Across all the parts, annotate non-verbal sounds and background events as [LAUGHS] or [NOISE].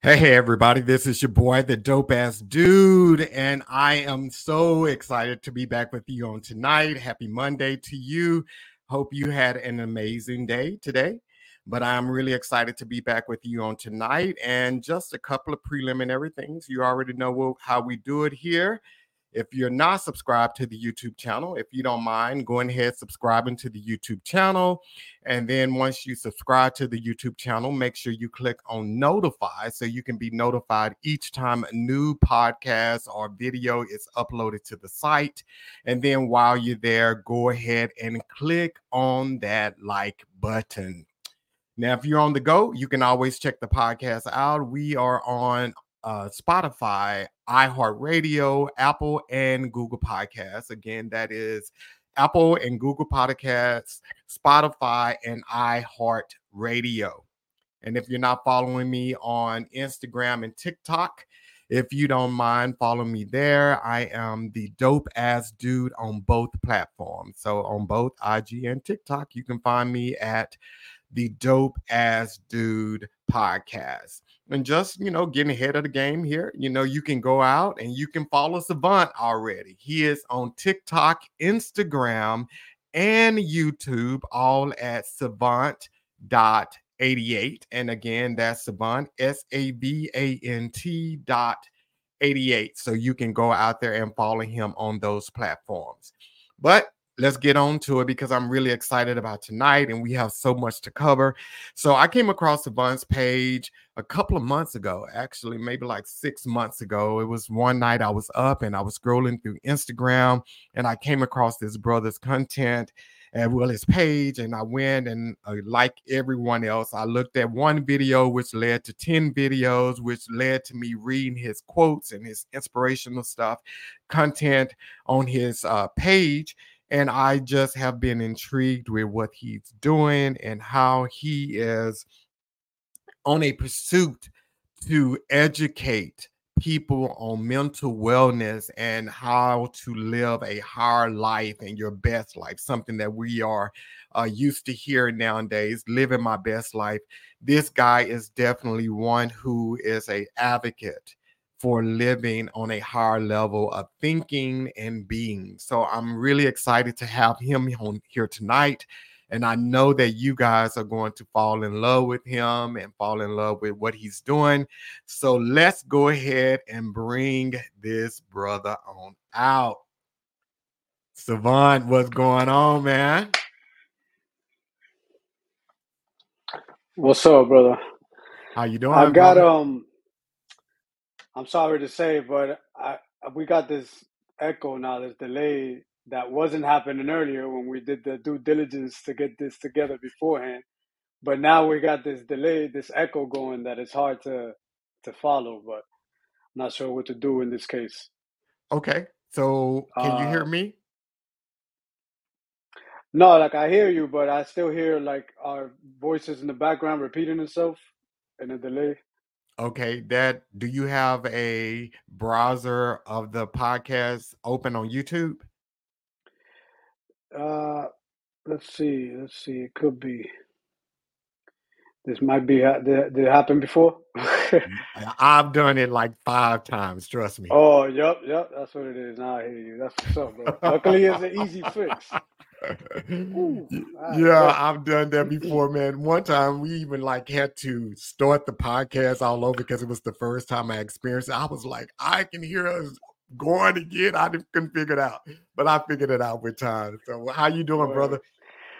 Hey, everybody, this is your boy, the dope ass dude, and I am so excited to be back with you on tonight. Happy Monday to you. Hope you had an amazing day today, but I'm really excited to be back with you on tonight. And just a couple of preliminary things. You already know how we do it here. If you're not subscribed to the YouTube channel, if you don't mind, go ahead subscribing to the YouTube channel. And then once you subscribe to the YouTube channel, make sure you click on notify so you can be notified each time a new podcast or video is uploaded to the site. And then while you're there, go ahead and click on that like button. Now, if you're on the go, you can always check the podcast out. We are on uh, Spotify, iHeartRadio, Apple, and Google Podcasts. Again, that is Apple and Google Podcasts, Spotify, and iHeartRadio. And if you're not following me on Instagram and TikTok, if you don't mind, follow me there. I am the dope ass dude on both platforms. So on both IG and TikTok, you can find me at the dope ass dude podcast and just you know getting ahead of the game here you know you can go out and you can follow savant already. He is on tiktok instagram and youtube all at savant dot 88 and again that's savant s-a-b-a-n-t dot 88 so you can go out there and follow him on those platforms. But let's get on to it because I'm really excited about tonight and we have so much to cover. So I came across Savant's page a couple of months ago, actually, maybe like six months ago. It was one night I was up and I was scrolling through Instagram and I came across this brother's content and well his page and i went and uh, like everyone else i looked at one video which led to 10 videos which led to me reading his quotes and his inspirational stuff content on his uh, page and I just have been intrigued with what he's doing and how he is on a pursuit to educate people on mental wellness and how to live a higher life and your best life, something that we are uh, used to hearing nowadays, living my best life. This guy is definitely one who is a advocate for living on a higher level of thinking and being. So I'm really excited to have him on here tonight. And I know that you guys are going to fall in love with him and fall in love with what he's doing. So let's go ahead and bring this brother on out. Savant, what's going on, man? What's up, brother? How you doing? I got brother? um I'm sorry to say, but I we got this echo now, this delay that wasn't happening earlier when we did the due diligence to get this together beforehand. But now we got this delay, this echo going that it's hard to to follow, but I'm not sure what to do in this case. Okay. So can you hear Uh me? no, like I hear you, but I still hear like our voices in the background repeating itself in a delay. Okay, that do you have a browser of the podcast open on YouTube? Uh let's see, let's see. It could be this might be did, did it happen before? [LAUGHS] I- I've done it like five times, trust me. Oh, yep, yep. That's what it is. Now I hear you. That's what's up, bro. Luckily, it's an easy fix. Ooh, Y- I yeah. I've done that [LAUGHS] before, man. One time we even like had to start the podcast all over because it was the first time I experienced it. I was like, I can hear us going again. I didn't couldn't figure it out, but I figured it out with time. So, how you doing, brother?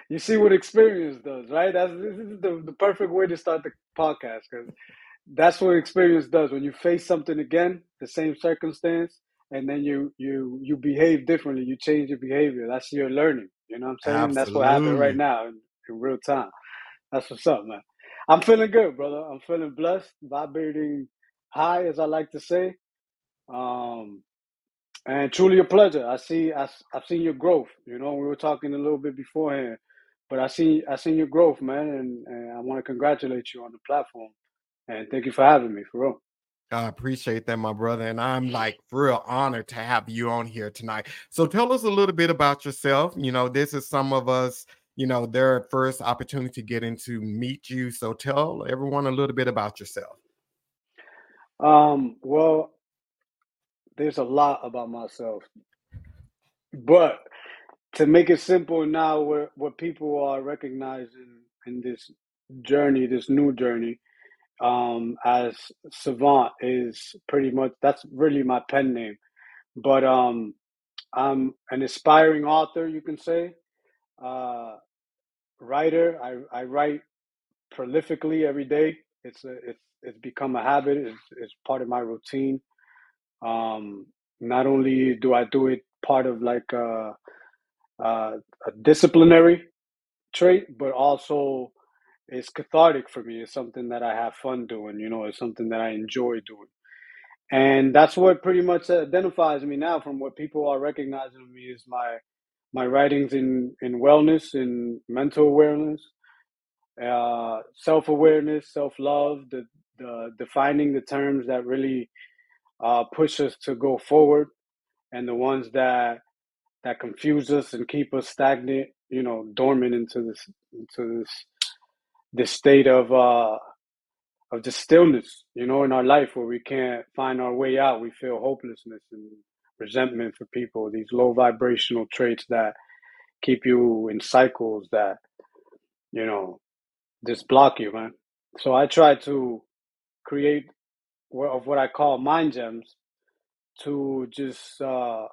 You see what experience does, right? That's this is the, the perfect way to start the podcast because that's what experience does. When you face something again, the same circumstance, and then you you you behave differently, you change your behavior. That's your learning. You know what I'm saying? That's what happened right now in, in real time. That's what's up, man. I'm feeling good, brother. I'm feeling blessed, vibrating high, as I like to say. Um, and truly a pleasure. I see, I, have seen your growth. You know, we were talking a little bit beforehand, but I see, I seen your growth, man, and, and I want to congratulate you on the platform. And thank you for having me, for real. I appreciate that, my brother. And I'm like real honored to have you on here tonight. So tell us a little bit about yourself. You know, this is some of us, you know, their first opportunity to get into meet you. So tell everyone a little bit about yourself. Um, well, there's a lot about myself, but to make it simple now, what what people are recognizing in this journey, this new journey, um, as Savant is pretty much that's really my pen name. But um, I'm an aspiring author, you can say, uh, writer. I I write prolifically every day. It's a, it's it's become a habit. It's, it's part of my routine. Um, not only do I do it part of like a, a, a disciplinary trait, but also it's cathartic for me. It's something that I have fun doing. You know, it's something that I enjoy doing, and that's what pretty much identifies me now. From what people are recognizing me is my my writings in in wellness and mental awareness, uh, self awareness, self love, the the defining the terms that really uh, push us to go forward, and the ones that that confuse us and keep us stagnant, you know, dormant into this into this this state of uh of just stillness, you know, in our life where we can't find our way out. We feel hopelessness and resentment for people, these low vibrational traits that keep you in cycles that, you know, just block you, man. So I try to create of what I call mind gems to just uh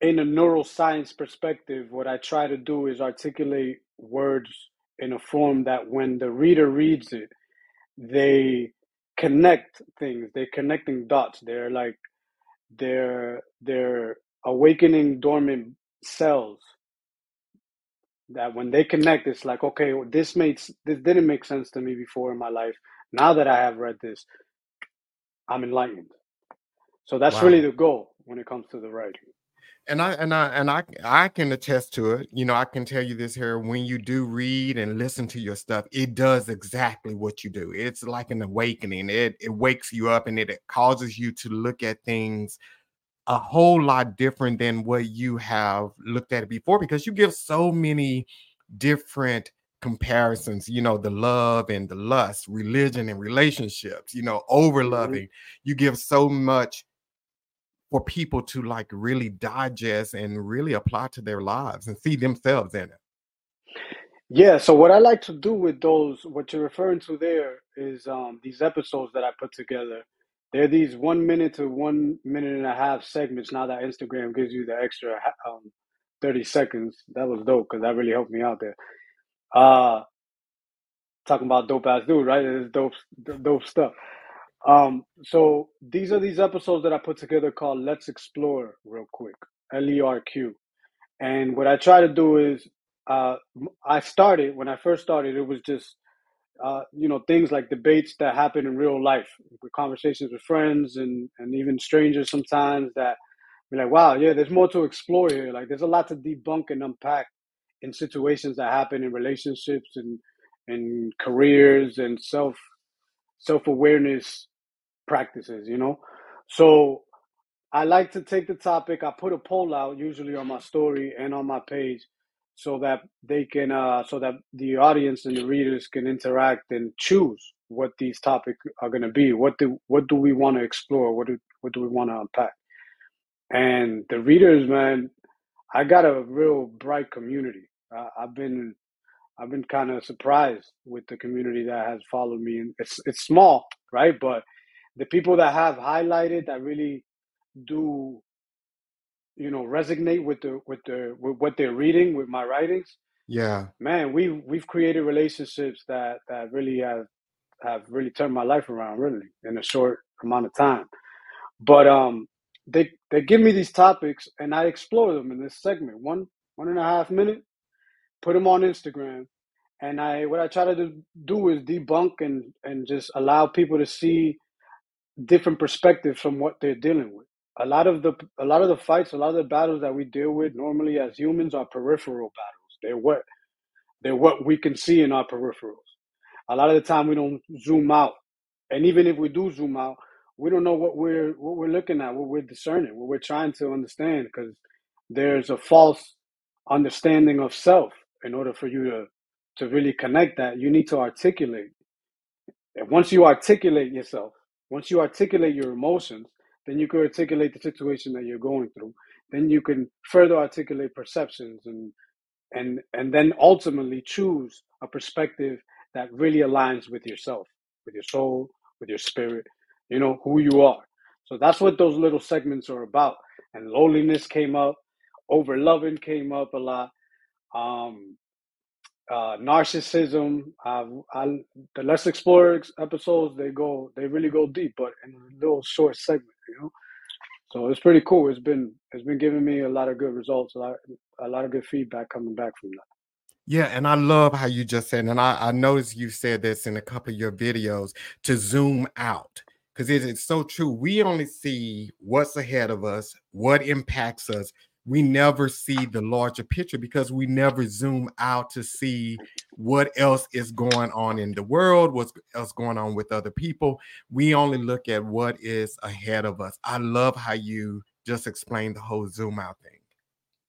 in a neuroscience perspective, what I try to do is articulate words in a form that when the reader reads it, they connect things. They're connecting dots. They're like they're they're awakening dormant cells that when they connect, it's like, okay, this makes this didn't make sense to me before in my life. Now that I have read this, I'm enlightened. So that's wow. really the goal when it comes to the writing and I and I and I I can attest to it. You know, I can tell you this here when you do read and listen to your stuff, it does exactly what you do. It's like an awakening. It it wakes you up and it, it causes you to look at things a whole lot different than what you have looked at it before because you give so many different comparisons you know the love and the lust religion and relationships you know over loving mm-hmm. you give so much for people to like really digest and really apply to their lives and see themselves in it. Yeah, so what I like to do with those, what you're referring to there is um, these episodes that I put together. They're these one minute to one minute and a half segments. Now that Instagram gives you the extra um, 30 seconds, that was dope because that really helped me out there. Uh, talking about dope ass dude, right? It's dope, dope stuff. Um, so these are these episodes that I put together called Let's Explore real quick, L E R Q. And what I try to do is, uh, I started when I first started, it was just, uh, you know, things like debates that happen in real life, with conversations with friends and and even strangers sometimes that be like, wow, yeah, there's more to explore here. Like, there's a lot to debunk and unpack in situations that happen in relationships and and careers and self self awareness practices, you know? So I like to take the topic, I put a poll out usually on my story and on my page so that they can uh so that the audience and the readers can interact and choose what these topics are going to be. What do what do we want to explore? What do what do we want to unpack? And the readers man i got a real bright community. Uh, i've been i've been kind of surprised with the community that has followed me. It's it's small right? But the people that have highlighted that really do you know resonate with the with the with what they're reading with my writings. Yeah. Man we we've created relationships that that really have have really turned my life around really in a short amount of time. But um they they give me these topics and i explore them in this segment. One one and a half minute put them on instagram. And i what i try to do is debunk and and just allow people to see different perspectives from what they're dealing with. A lot of the a lot of the fights, a lot of the battles that we deal with normally as humans are peripheral battles. They're what they're what we can see in our peripherals. A lot of the time we don't zoom out. And even if we do zoom out, we don't know what we're what we're looking at, what we're discerning, what we're trying to understand because there's a false understanding of self in order for you to to really connect that you need to articulate and once you articulate yourself Once you articulate your emotions, then you can articulate the situation that you're going through. Then you can further articulate perceptions and and and then ultimately choose a perspective that really aligns with yourself, with your soul, with your spirit, you know, who you are. So that's what those little segments are about. And loneliness came up, over loving came up a lot. Um, uh, narcissism. Uh, I, the Let's Explore episodes, they go, they really go deep, but in a little short segment, you know. So it's pretty cool. It's been it's been giving me a lot of good results, a lot a lot of good feedback coming back from that. Yeah, and I love how you just said, and I, I noticed you said this in a couple of your videos to zoom out because it is so true. We only see what's ahead of us, what impacts us. We never see the larger picture because we never zoom out to see what else is going on in the world, what's else going on with other people. We only look at what is ahead of us. I love how you just explained the whole zoom out thing.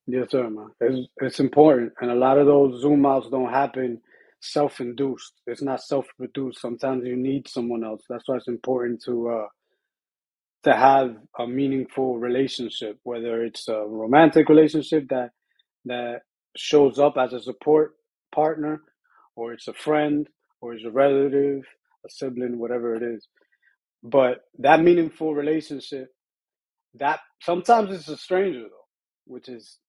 Yes, sir, man. It's, it's important. And a lot of those zoom outs don't happen self induced. It's not self produced. Sometimes you need someone else. That's why it's important to uh, to have a meaningful relationship, whether it's a romantic relationship that that shows up as a support partner, or it's a friend, or it's a relative, a sibling, whatever it is. But that meaningful relationship, that sometimes it's a stranger though, which is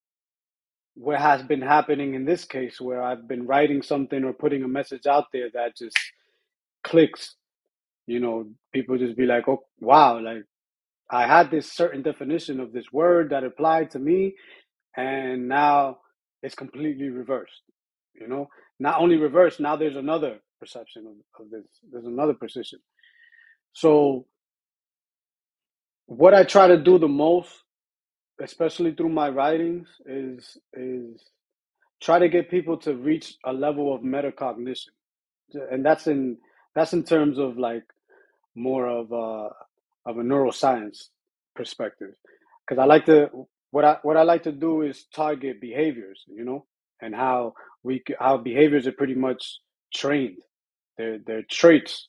what has been happening in this case where I've been writing something or putting a message out there that just clicks. You know, people just be like, oh, wow, like I had this certain definition of this word that applied to me, and now it's completely reversed. You know, not only reversed, now there's another perception of, of this, there's another position. So, what I try to do the most especially through my writings, is is try to get people to reach a level of metacognition, and that's in that's in terms of like more of a of a neuroscience perspective, because I like to what I what I like to do is target behaviors, you know, and how we how behaviors are pretty much trained. They're they're traits,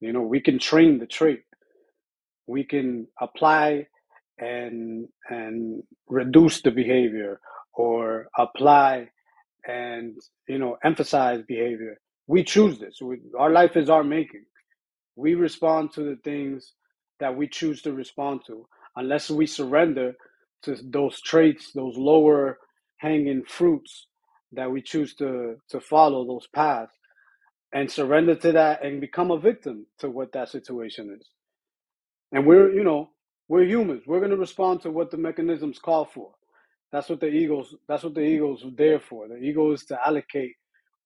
you know. We can train the trait. We can apply and and reduce the behavior or apply and you know emphasize behavior we choose this we, our life is our making we respond to the things that we choose to respond to unless we surrender to those traits those lower hanging fruits that we choose to to follow those paths and surrender to that and become a victim to what that situation is and we're you know we're humans. We're going to respond to what the mechanisms call for. That's what the egos. That's what the egos are there for. The ego is to allocate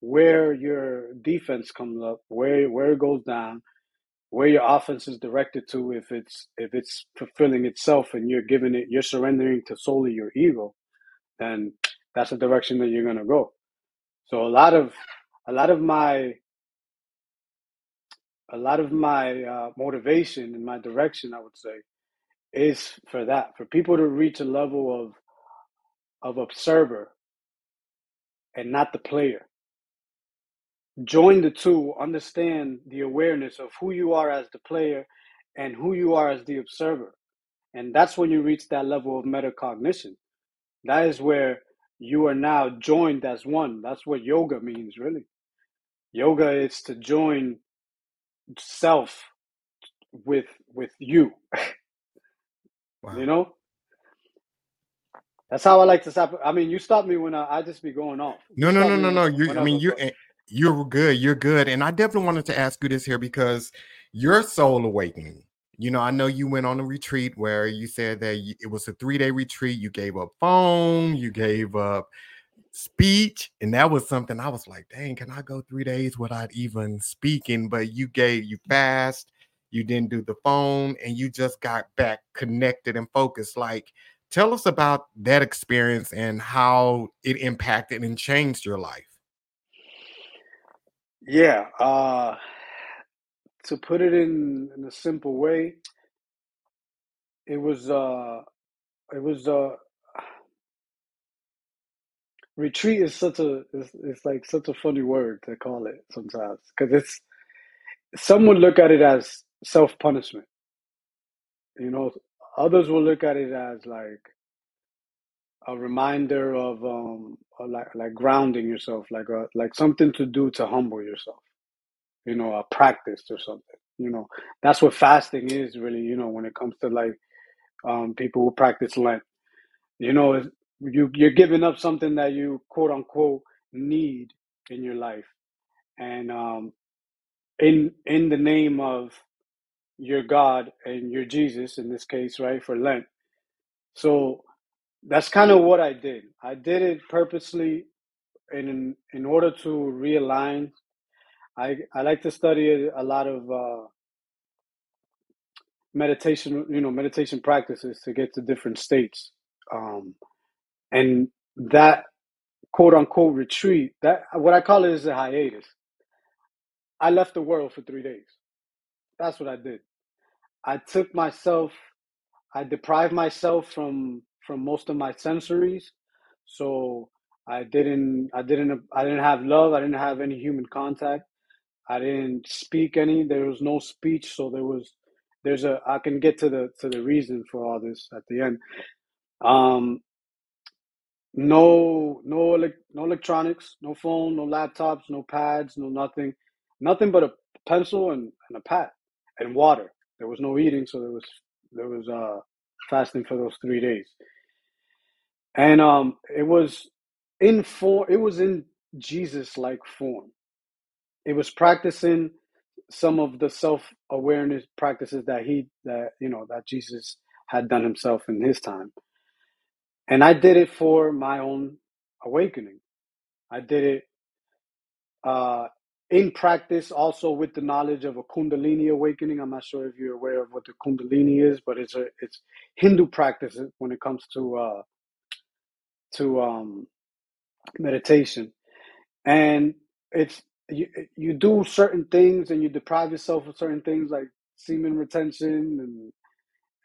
where your defense comes up, where where it goes down, where your offense is directed to. If it's if it's fulfilling itself and you're giving it, you're surrendering to solely your ego, then that's the direction that you're going to go. So a lot of a lot of my a lot of my uh, motivation and my direction, I would say, is for that for people to reach a level of of observer and not the player join the two understand the awareness of who you are as the player and who you are as the observer and that's when you reach that level of metacognition that is where you are now joined as one that's what yoga means really yoga is to join self with with you [LAUGHS] Wow. You know? That's how I like to stop. I mean, you stop me when I, I just be going off. No, no, no, no, no. You, I mean, you, you're good. You're good. And I definitely wanted to ask you this here because your soul awakening. You know, I know you went on a retreat where you said that it was a three day retreat. You gave up phone, you gave up speech, and that was something I was like, dang, can I go three days without even speaking? But you gave you fast, you didn't do the phone, and you just got back connected and focused. Like, tell us about that experience and how it impacted and changed your life. Yeah. Uh, to put it in, in a simple way, it was uh it was uh retreat is such a it's, it's like such a funny word to call it sometimes because it's some would look at it as self punishment. You know, others will look at it as like a reminder of um like like grounding yourself, like a like something to do to humble yourself. You know, a practice or something. You know, that's what fasting is really. You know, when it comes to like um people who practice Lent. You know, you you're giving up something that you quote unquote need in your life, and um in in the name of your God and your Jesus in this case, right, for Lent. So that's kind of what I did. I did it purposely in in order to realign. I I like to study a lot of uh, meditation, you know, meditation practices to get to different states, um, and that quote unquote retreat. That what I call it is a hiatus. I left the world for three days. That's what I did. I took myself I deprived myself from from most of my sensories, so I didn't I didn't I didn't have love. I didn't have any human contact. I didn't speak any. There was no speech, so there was there's a I can get to the to the reason for all this at the end. Um, no no no electronics, no phone, no laptops, no pads, no nothing, nothing but a pencil and, and a pad and water. There was no eating, so there was there was uh fasting for those three days. And um it was in form it was in Jesus like form. It was practicing some of the self-awareness practices that he that you know that Jesus had done himself in his time. And I did it for my own awakening. I did it uh in practice also with the knowledge of a kundalini awakening. I'm not sure if you're aware of what the kundalini is but it's a it's hindu practice when it comes to uh to um meditation. And it's you you do certain things and you deprive yourself of certain things like semen retention and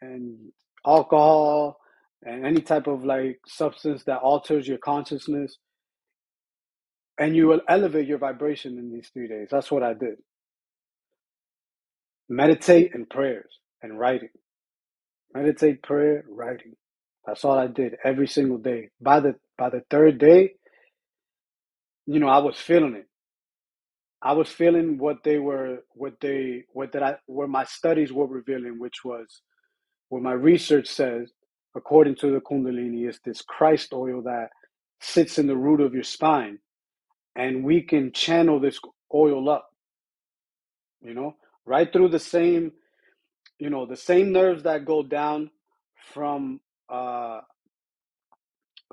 and alcohol and any type of like substance that alters your consciousness and you will elevate your vibration in these three days. That's what I did. Meditate and prayers and writing. Meditate, prayer, writing. That's all I did every single day. By the by the third day, you know, I was feeling it. I was feeling what they were, what they, what that I, what my studies were revealing, which was what my research says, according to the Kundalini, is this Christ oil that sits in the root of your spine and we can channel this oil up you know right through the same you know the same nerves that go down from uh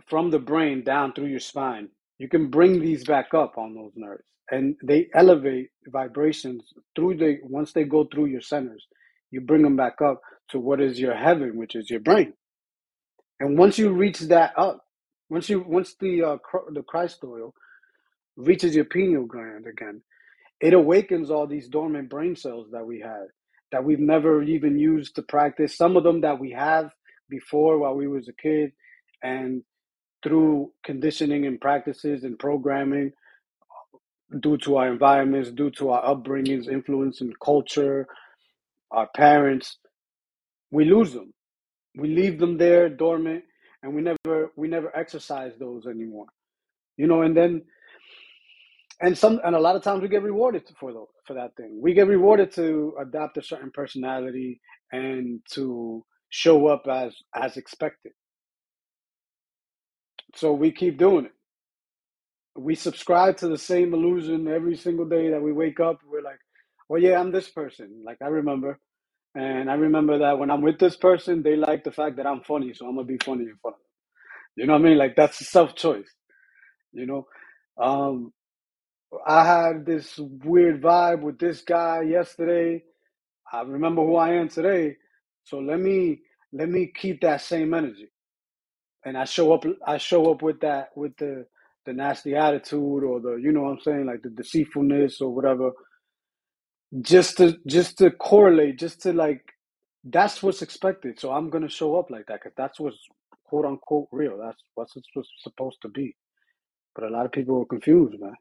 from the brain down through your spine. You can bring these back up on those nerves and they elevate vibrations through the once they go through your centers you bring them back up to what is your heaven which is your brain. And once you reach that up once you once the uh, the christ oil reaches your pineal gland again, it awakens all these dormant brain cells that we had that we've never even used to practice. Some of them that we have before while we was a kid, and through conditioning and practices and programming, due to our environments, due to our upbringings, influence and culture, our parents, we lose them. We leave them there dormant, and we never we never exercise those anymore. You know, and then and some and a lot of times we get rewarded for the, for that thing. We get rewarded to adopt a certain personality and to show up as as expected. So we keep doing it. We subscribe to the same illusion every single day that we wake up. We're like, well, yeah, I'm this person. Like I remember, and I remember that when I'm with this person, they like the fact that I'm funny, so I'm gonna be funny in front of them. You know what I mean? Like that's a self choice. You know, um, I had this weird vibe with this guy yesterday. I remember who I am today. So let me let me keep that same energy. And I show up I show up with that with the the nasty attitude or the you know what I'm saying, like the deceitfulness or whatever. Just to just to correlate, just to like that's what's expected. So I'm gonna show up like that because that's what's quote unquote real. That's what's supposed to be. But a lot of people are confused, man.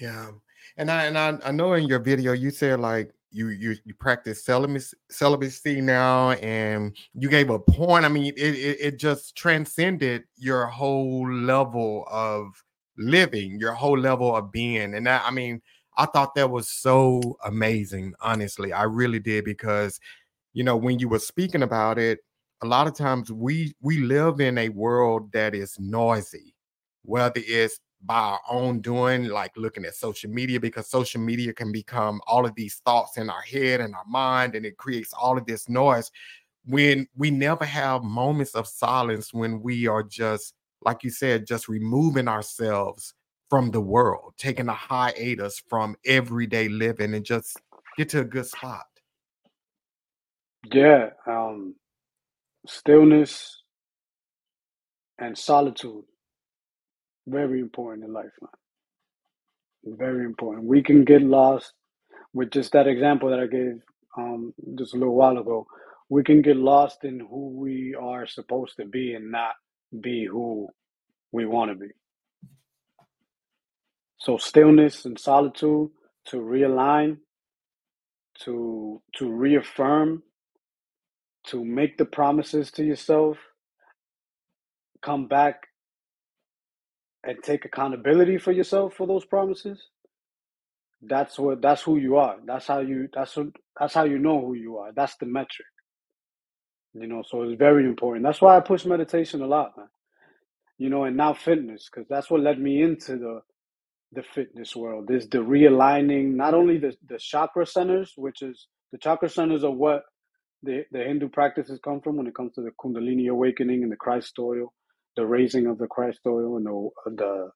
Yeah. And I and I, I know in your video you said like you you you practice celibacy, celibacy now, and you gave a point. I mean, it, it it just transcended your whole level of living, your whole level of being, and that I mean, I thought that was so amazing. Honestly, I really did because you know when you were speaking about it, a lot of times we we live in a world that is noisy, whether it's by our own doing, like looking at social media, because social media can become all of these thoughts in our head and our mind, and it creates all of this noise. When we never have moments of silence, when we are just, like you said, just removing ourselves from the world, taking a hiatus from everyday living and just get to a good spot. Yeah, um, stillness and solitude very important in life, man. Very important. We can get lost with just that example that I gave um, just a little while ago. We can get lost in who we are supposed to be and not be who we want to be. So stillness and solitude to realign, to to reaffirm, to make the promises to yourself, come back and take accountability for yourself for those promises that's what that's who you are. That's how you that's what that's how you know who you are. That's the metric. You know so it's very important. That's why i push meditation a lot man. You know and now fitness because that's what led me into the the fitness world is the realigning not only the, the chakra centers which is the chakra centers are what the, the hindu practices come from when it comes to the kundalini awakening and the christ oil the raising of the Christ oil and the the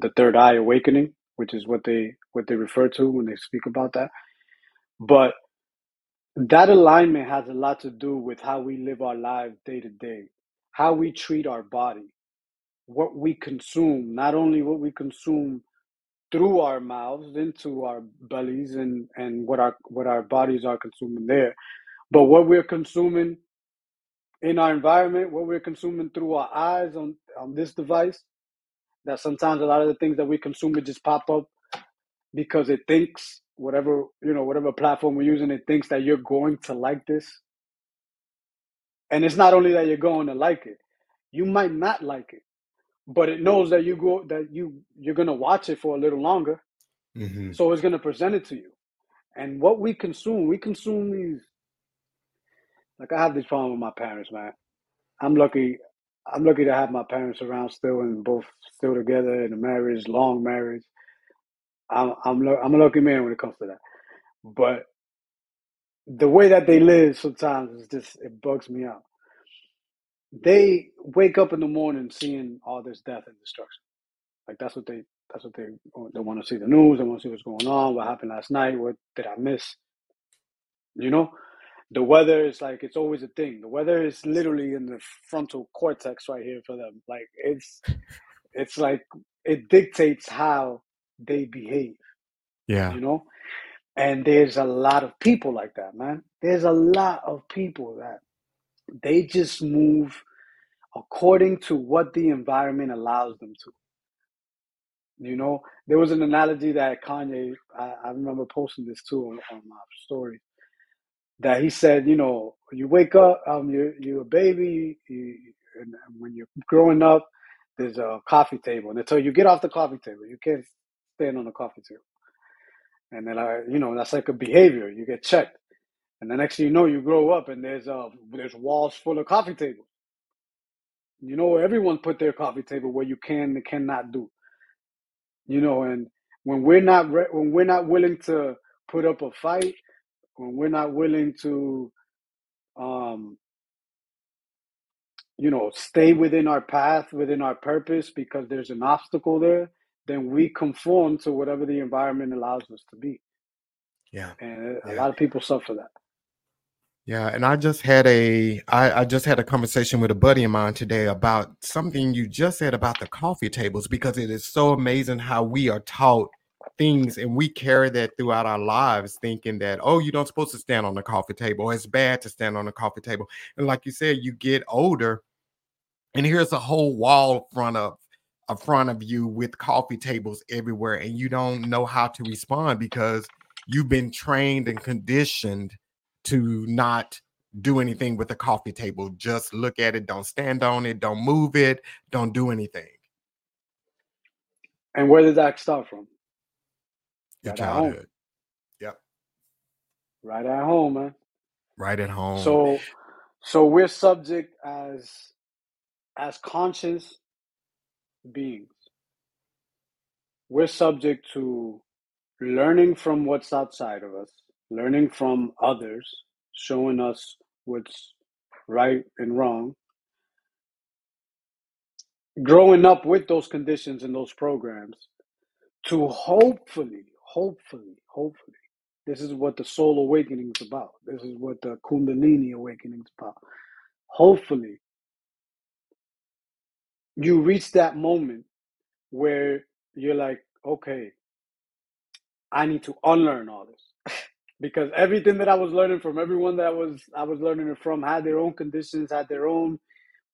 the third eye awakening, which is what they what they refer to when they speak about that. But that alignment has a lot to do with how we live our lives day to day, how we treat our body, what we consume, not only what we consume through our mouths into our bellies and and what our what our bodies are consuming there, but what we're consuming in our environment, what we're consuming through our eyes on, on this device, that sometimes a lot of the things that we consume it just pop up because it thinks whatever you know whatever platform we're using it thinks that you're going to like this. And it's not only that you're going to like it you might not like it but it knows that you go that you you're going to watch it for a little longer. Mm-hmm. so it's going to present it to you. And what we consume we consume these like I have this problem with my parents, man. I'm lucky. I'm lucky to have my parents around still and both still together in a marriage, long marriage. I'm I'm I'm a lucky man when it comes to that. But the way that they live sometimes is just it bugs me out. They wake up in the morning seeing all this death and destruction. Like that's what they that's what they they want to see the news. They want to see what's going on. What happened last night? What did I miss? You know the weather is like it's always a thing. The weather is literally in the frontal cortex right here for them. Like it's it's like it dictates how they behave. Yeah. You know? And there's a lot of people like that, man. There's a lot of people that they just move according to what the environment allows them to. You know, there was an analogy that Kanye, I, I remember posting this too on, on my story that he said, you know, you wake up, um, you're, you're a baby, you, and when you're growing up, there's a coffee table. And until you get off the coffee table, you can't stand on the coffee table. And then, I, you know, that's like a behavior. You get checked. And the next thing you know, you grow up and there's uh, there's walls full of coffee tables. You know, everyone put their coffee table where you can and cannot do. You know, and when we're not re- when we're not willing to put up a fight when we're not willing to um you know stay within our path within our purpose because there's an obstacle there then we conform to whatever the environment allows us to be. Yeah. And a yeah. lot of people suffer that. Yeah and i just had a I, I just had a conversation with a buddy of mine today about something you just said about the coffee tables because it is so amazing how we are taught things and we carry that throughout our lives thinking that oh you don't supposed to stand on the coffee table it's bad to stand on the coffee table and like you said you get older and here's a whole wall front of a front of you with coffee tables everywhere and you don't know how to respond because you've been trained and conditioned to not do anything with the coffee table. Just look at it, don't stand on it, don't move it, don't do anything. And where did that start from? Your Right at home. childhood. Yep. Right at home, man. Right at home. So so we're subject as as conscious beings. We're subject to learning from what's outside of us, learning from others, showing us what's right and wrong. Growing up with those conditions and those programs to hopefully, hopefully, hopefully, this is what the soul awakening is about. This is what the Kundalini awakening is about. Hopefully, you reach that moment where you're like, okay, I need to unlearn all this. [LAUGHS] because everything that I was learning from everyone that I was I was learning it from had their own conditions, had their own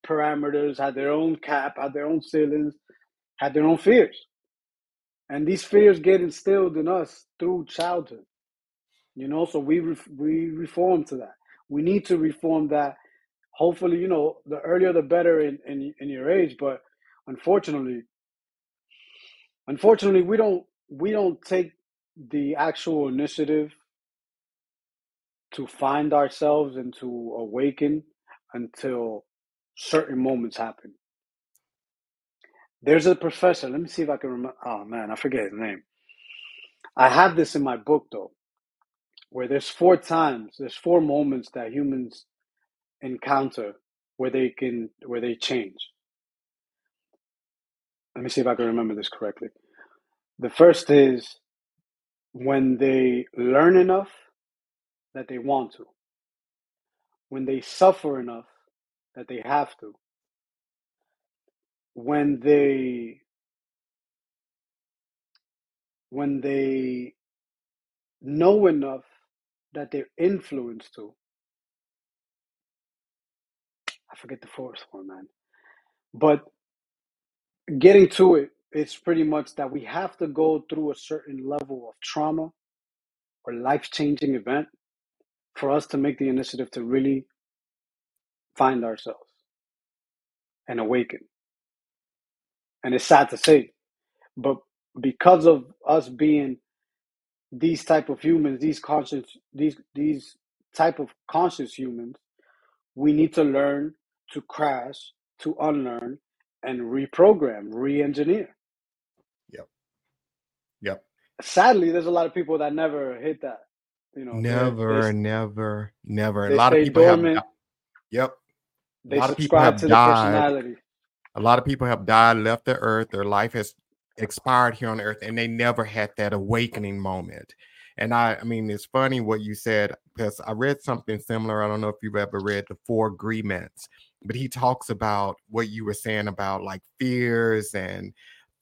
parameters, had their own cap, had their own ceilings, had their own fears. And these fears get instilled in us through childhood. You know, so we re- we reform to that. We need to reform that. Hopefully, you know, the earlier the better in, in in your age. But unfortunately, unfortunately, we don't we don't take the actual initiative to find ourselves and to awaken until certain moments happen. There's a professor. Let me see if I can remember. Oh man, I forget his name. I have this in my book though, where there's four times, there's four moments that humans encounter where they can where they change. Let me see if I can remember this correctly. The first is when they learn enough that they want to. When they suffer enough that they have to. When they when they know enough that they're influenced to. I forget the fourth one, man. But getting to it, it's pretty much that we have to go through a certain level of trauma or life changing event for us to make the initiative to really find ourselves and awaken. And it's sad to say, but because of us being these type of humans, these conscious, these these type of conscious humans, we need to learn to crash, to unlearn, and reprogram, re-engineer. Yep. Yep. Sadly, there's a lot of people that never hit that. You know, Never, they, never, never. a lot of people have. dormant. di- Yep. A they lot of people subscribe have to the died. A lot of people have died, left the earth. Their life has expired here on earth, and they never had that awakening moment. And I, I mean, it's funny what you said because I read something similar. I don't know if you've ever read the Four Agreements, but he talks about what you were saying about like fears and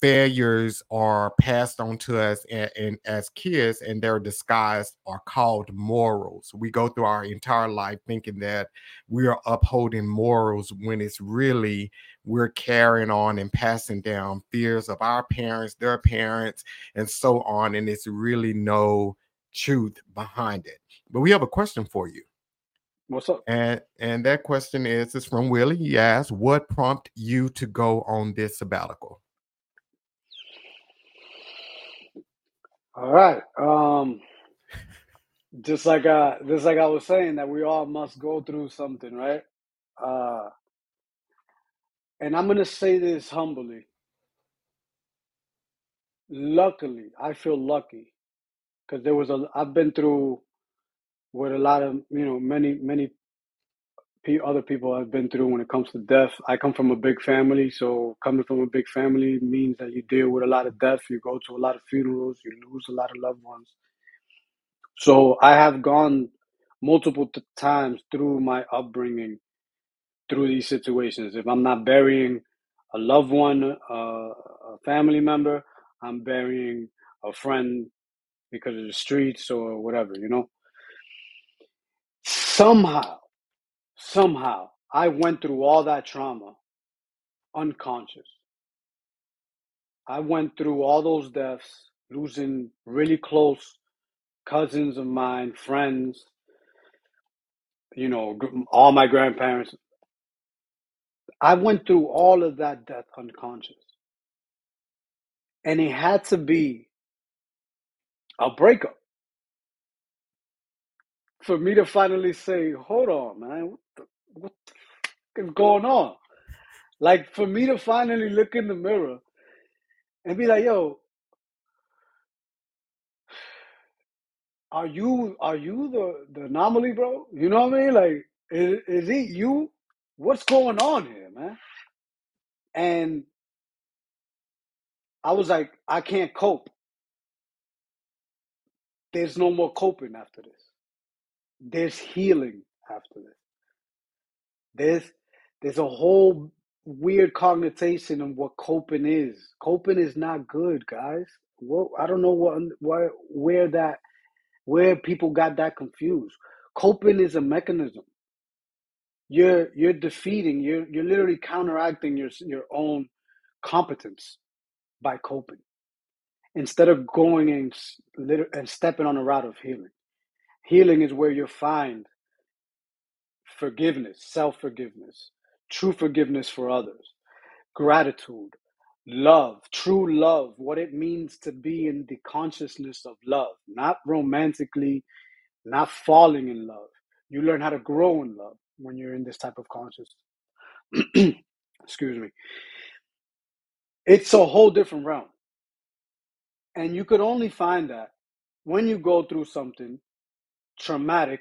failures are passed on to us and, and as kids and they're disguised are called morals. We go through our entire life thinking that we are upholding morals when it's really we're carrying on and passing down fears of our parents their parents and so on and it's really no truth behind it. But we have a question for you. What's up? and and that question is is from willie. He asked what prompted you to go on this sabbatical All right. Um, just like uh, just like I was saying that we all must go through something, right? Uh, and I'm gonna say this humbly. Luckily, I feel lucky because there was a. I've been through with a lot of you know many many other people have been through when it comes to death. I come from a big family, so coming from a big family means that you deal with a lot of death. You go to a lot of funerals. You lose a lot of loved ones. So I have gone multiple t- times through my upbringing through these situations. If I'm not burying a loved one, uh, a family member, I'm burying a friend because of the streets or whatever, you know. Somehow, somehow, I went through all that trauma unconscious. I went through all those deaths, losing really close cousins of mine, friends, you know, all my grandparents. I went through all of that death unconscious. And it had to be a breakup for me to finally say, hold on, man, what the, what the is going on? Like for me to finally look in the mirror and be like, yo, are you are you the, the anomaly, bro? You know what I mean? Like, is, is it you? What's going on here, man? And I was like, I can't cope. There's no more coping after this. There's healing after this. There's there's a whole weird connotation of what coping is. Coping is not good, guys. Well, I don't know what where where that where people got that confused. Coping is a mechanism. You're you're defeating. You're you're literally counteracting your your own competence by coping instead of going and and stepping on a route of healing. Healing is where you find forgiveness, self forgiveness, true forgiveness for others, gratitude, love, true love, what it means to be in the consciousness of love, not romantically, not falling in love. You learn how to grow in love when you're in this type of consciousness. [CLEARS THROAT] Excuse me. It's a whole different realm. And you could only find that when you go through something traumatic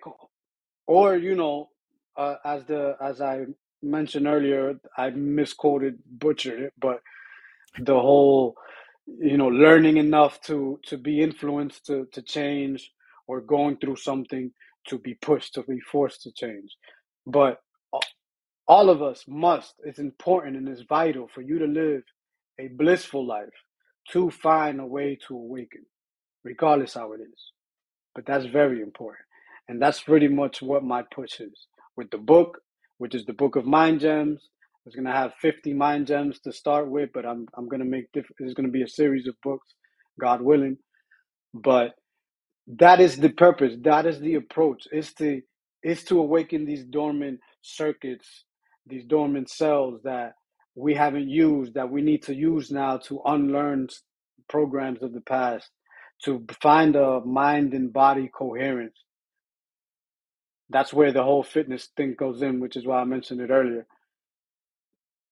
or, you know, uh, as the as I mentioned earlier, I misquoted, butchered it, but the whole you know learning enough to to be influenced to to change or going through something to be pushed to be forced to change. But all of us must it's important and it's vital for you to live a blissful life to find a way to awaken regardless how it is. But that's very important and that's pretty much what my push is with the book which is the book of mind gems was gonna have 50 mind gems to start with, but I'm I'm gonna make diff- there's gonna be a series of books, God willing. But that is the purpose. That is the approach. Is to is to awaken these dormant circuits, these dormant cells that we haven't used that we need to use now to unlearn programs of the past, to find a mind and body coherence. That's where the whole fitness thing goes in, which is why I mentioned it earlier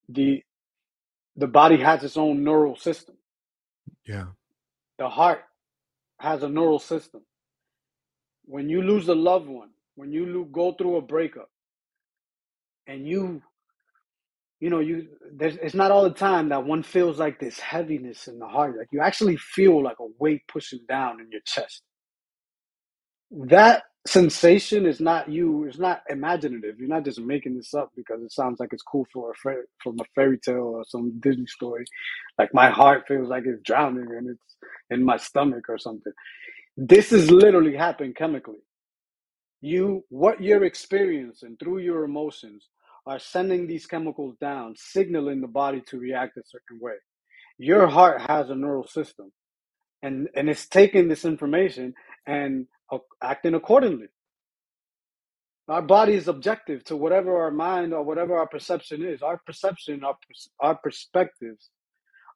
the the body has its own neural system. Yeah. The heart has a neural system. When you lose a loved one, when you lo- go through a breakup, and you, you know, you there's it's not all the time that one feels like this heaviness in the heart. Like you actually feel like a weight pushing down in your chest. That sensation is not you it's not imaginative. You're not just making this up because it sounds like it's cool for a fra- from a fairy tale or some disney story. Like my heart feels like it's drowning and it's in my stomach or something. This is literally happening chemically. You what you're experiencing through your emotions are sending these chemicals down signaling the body to react a certain way. Your heart has a neural system and and it's taking this information and acting accordingly. Our body is objective to whatever our mind or whatever our perception is. Our perception, our our perspectives,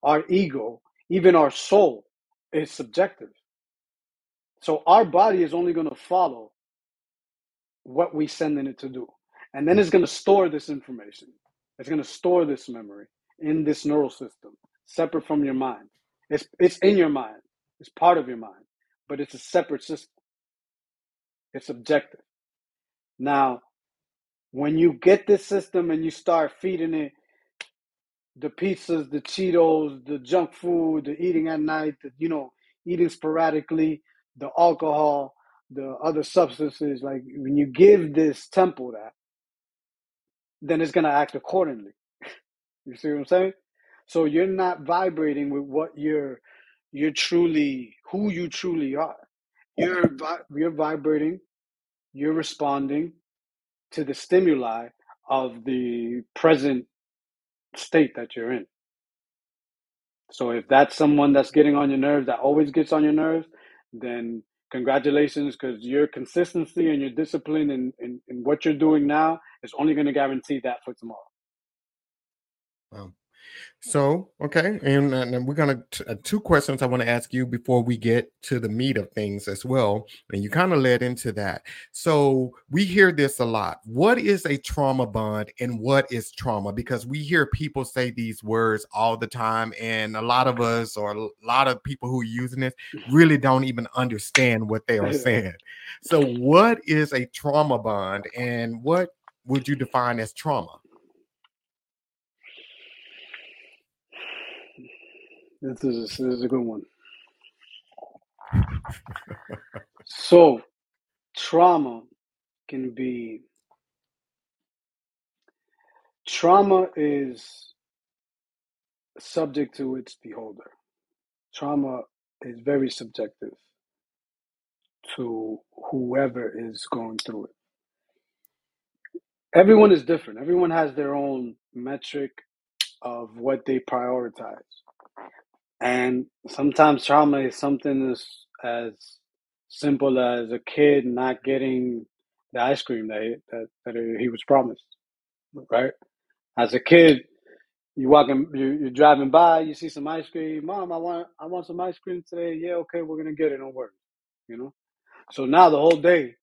our ego, even our soul is subjective. So our body is only going to follow what we send in it to do. And then it's going to store this information. It's going to store this memory in this neural system, separate from your mind. It's, it's in your mind. It's part of your mind, but it's a separate system. It's objective. Now, when you get this system and you start feeding it the pizzas, the Cheetos, the junk food, the eating at night, the, you know, eating sporadically, the alcohol, the other substances, like when you give this temple that, then it's going to act accordingly. [LAUGHS] you see what I'm saying? So you're not vibrating with what you're, you're truly, who you truly are. You're, you're vibrating you're responding to the stimuli of the present state that you're in. So if that's someone that's getting on your nerves, that always gets on your nerves, then congratulations, because your consistency and your discipline and in, in, what you're doing now is only going to guarantee that for tomorrow. Wow. So, okay, and, and we're gonna t- uh, two questions I want to ask you before we get to the meat of things as well. And you kind of led into that. So we hear this a lot. What is a trauma bond and what is trauma? Because we hear people say these words all the time, and a lot of us or a lot of people who are using this really don't even understand what they are [LAUGHS] saying. So, what is a trauma bond, and what would you define as trauma? This is this is a good one. so, trauma can be trauma is subject to its beholder. Trauma is very subjective to whoever is going through it. Everyone is different. Everyone has their own metric of what they prioritize. And sometimes trauma is something as, as simple as a kid not getting the ice cream that he, that, that he was promised, right? As a kid, you walking, you, you're driving by, you see some ice cream. Mom, I want, I want some ice cream today. Yeah, okay, we're gonna get it. Don't worry, you know. So now the whole day,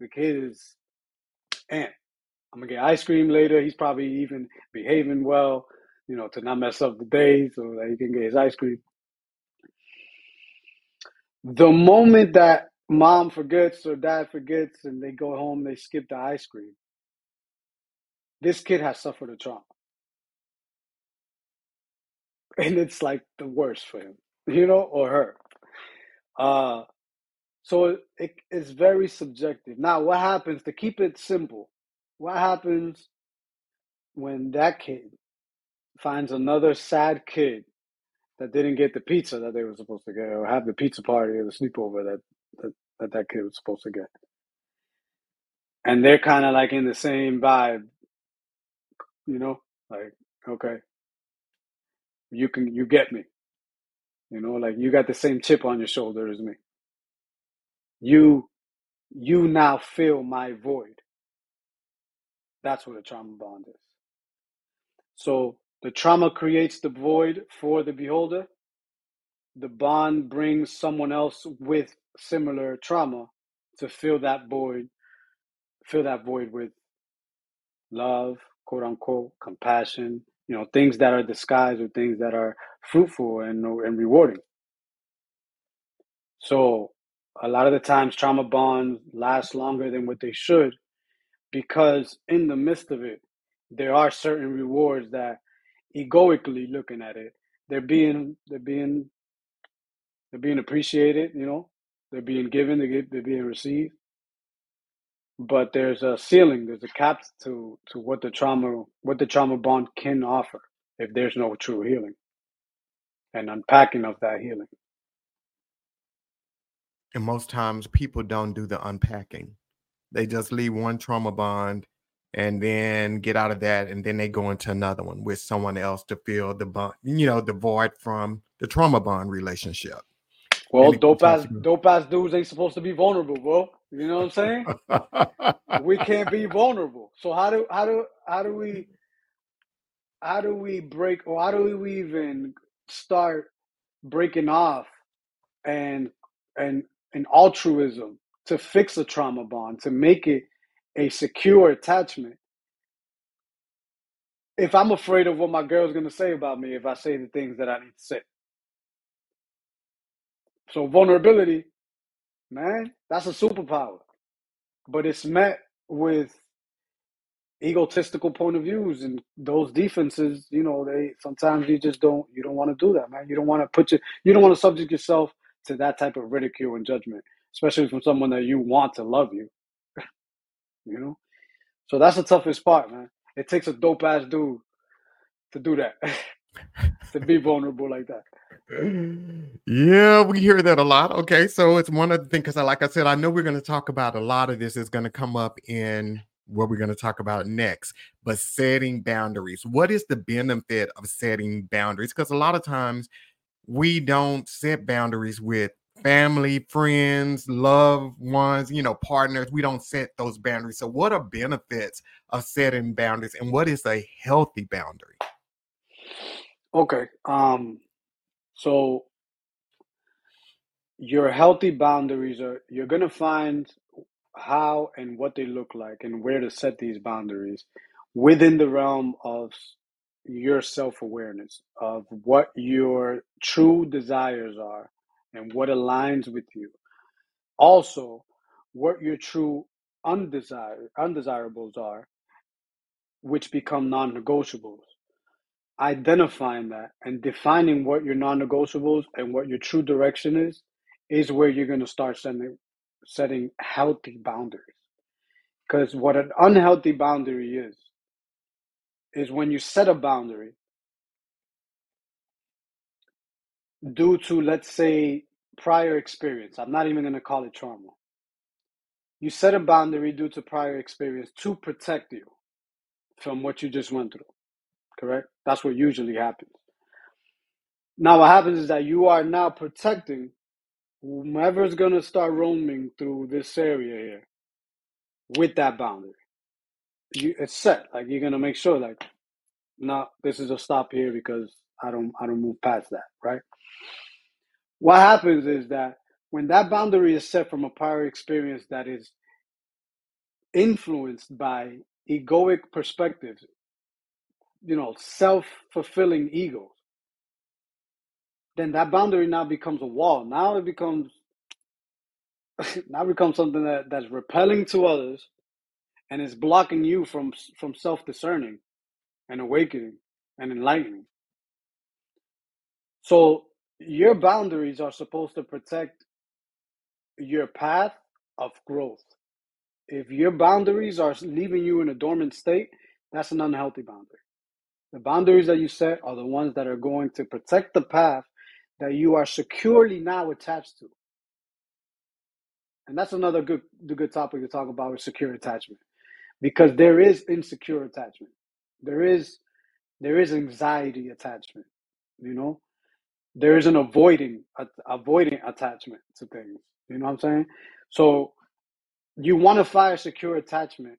the kid is, and I'm gonna get ice cream later. He's probably even behaving well you know, to not mess up the day so that he can get his ice cream. The moment that mom forgets or dad forgets and they go home, they skip the ice cream, this kid has suffered a trauma. [LAUGHS] And it's like the worst for him, you know, or her. Uh, so it, it's very subjective. Now, what happens to keep it simple? What happens when that kid finds another sad kid that didn't get the pizza that they were supposed to get, or have the pizza party or the sleepover that that that, that kid was supposed to get. And they're kind of like in the same vibe, you know, like okay, you can you get me, you know, like you got the same chip on your shoulder as me. You you now fill my void. That's what a trauma bond is. So the trauma creates the void for the beholder. The bond brings someone else with similar trauma to fill that void, fill that void with love, quote unquote, compassion, you know, things that are disguised or things that are fruitful and, and rewarding. So a lot of the times trauma bonds last longer than what they should because in the midst of it, there are certain rewards that egoically looking at it. They're being they're being they're being appreciated, you know. They're being given, they're, being received. But there's a ceiling, there's a cap to to what the trauma what the trauma bond can offer if there's no true healing and unpacking of that healing. And most times people don't do the unpacking. They just leave one trauma bond and then get out of that and then they go into another one with someone else to fill the bond you know the void from the trauma bond relationship. Well dope ass dope ass dudes ain't supposed to be vulnerable bro. You know what i'm saying? [LAUGHS] We can't be vulnerable. So how do how do how do we how do we break or how do we even start breaking off and and and altruism to fix a trauma bond to make it a secure attachment if I'm afraid of what my girl's gonna say about me if I say the things that I need to say. So vulnerability, man, that's a superpower. But it's met with egotistical point of views and those defenses, you know, they sometimes you just don't you don't want to do that, man. You don't want to put your you don't want to subject yourself to that type of ridicule and judgment, especially from someone that you want to love you you know? So that's the toughest part, man. It takes a dope ass dude to do that, [LAUGHS] to be vulnerable like that. Yeah, we hear that a lot. Okay, so it's one of the things because, like I said, I know we're going to talk about a lot of this is going to come up in what we're going to talk about next. But setting boundaries. What is the benefit of setting boundaries? Because a lot of times we don't set boundaries with family, friends, loved ones, you know, partners, we don't set those boundaries. So, what are benefits of setting boundaries and what is a healthy boundary? Okay. Um, so your healthy boundaries are you're gonna find how and what they look like and where to set these boundaries within the realm of your self-awareness of what your true desires are and what aligns with you. Also what your true undesire undesirables are which become non-negotiables. Identifying that and defining what your non-negotiables and what your true direction is is where you're going to start setting setting healthy boundaries. Because what an unhealthy boundary is is when you set a boundary due to let's say prior experience i'm not even going to call it trauma you set a boundary due to prior experience to protect you from what you just went through correct? That's what usually happens. Now, what happens is that you are now protecting whomever's going to start roaming through this area here with that boundary. You, it's set. Like you're going to make sure, like, no, this is a stop here because I don't, I don't move past that, right? What happens is that when that boundary is set from a prior experience that is influenced by egoic perspectives, you know, self fulfilling egos, then that boundary now becomes a wall. Now it becomes [LAUGHS] now it becomes something that, that's repelling to others and is blocking you from from self discerning and awakening and enlightening. So your boundaries are supposed to protect your path of growth. If your boundaries are leaving you in a dormant state, that's an unhealthy boundary. The boundaries that you set are the ones that are going to protect the path that you are securely now attached to. And that's another good the good topic to talk about with secure attachment. Because there is insecure attachment. There is there is anxiety attachment, you know? There is an avoiding avoiding attachment to things. You know what I'm saying? So you want to fire secure attachment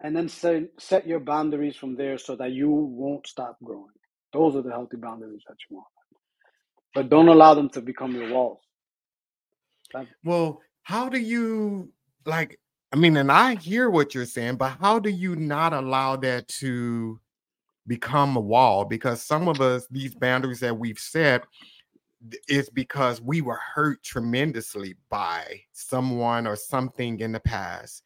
and then set set your boundaries from there so that you won't stop growing. Those are the healthy boundaries that you want. But don't allow them to become your walls. well, how do you like I mean, and I hear what you're saying, but how do you not allow that to become a wall? Because some of us, these boundaries that we've set, is because we were hurt tremendously by someone or something in the past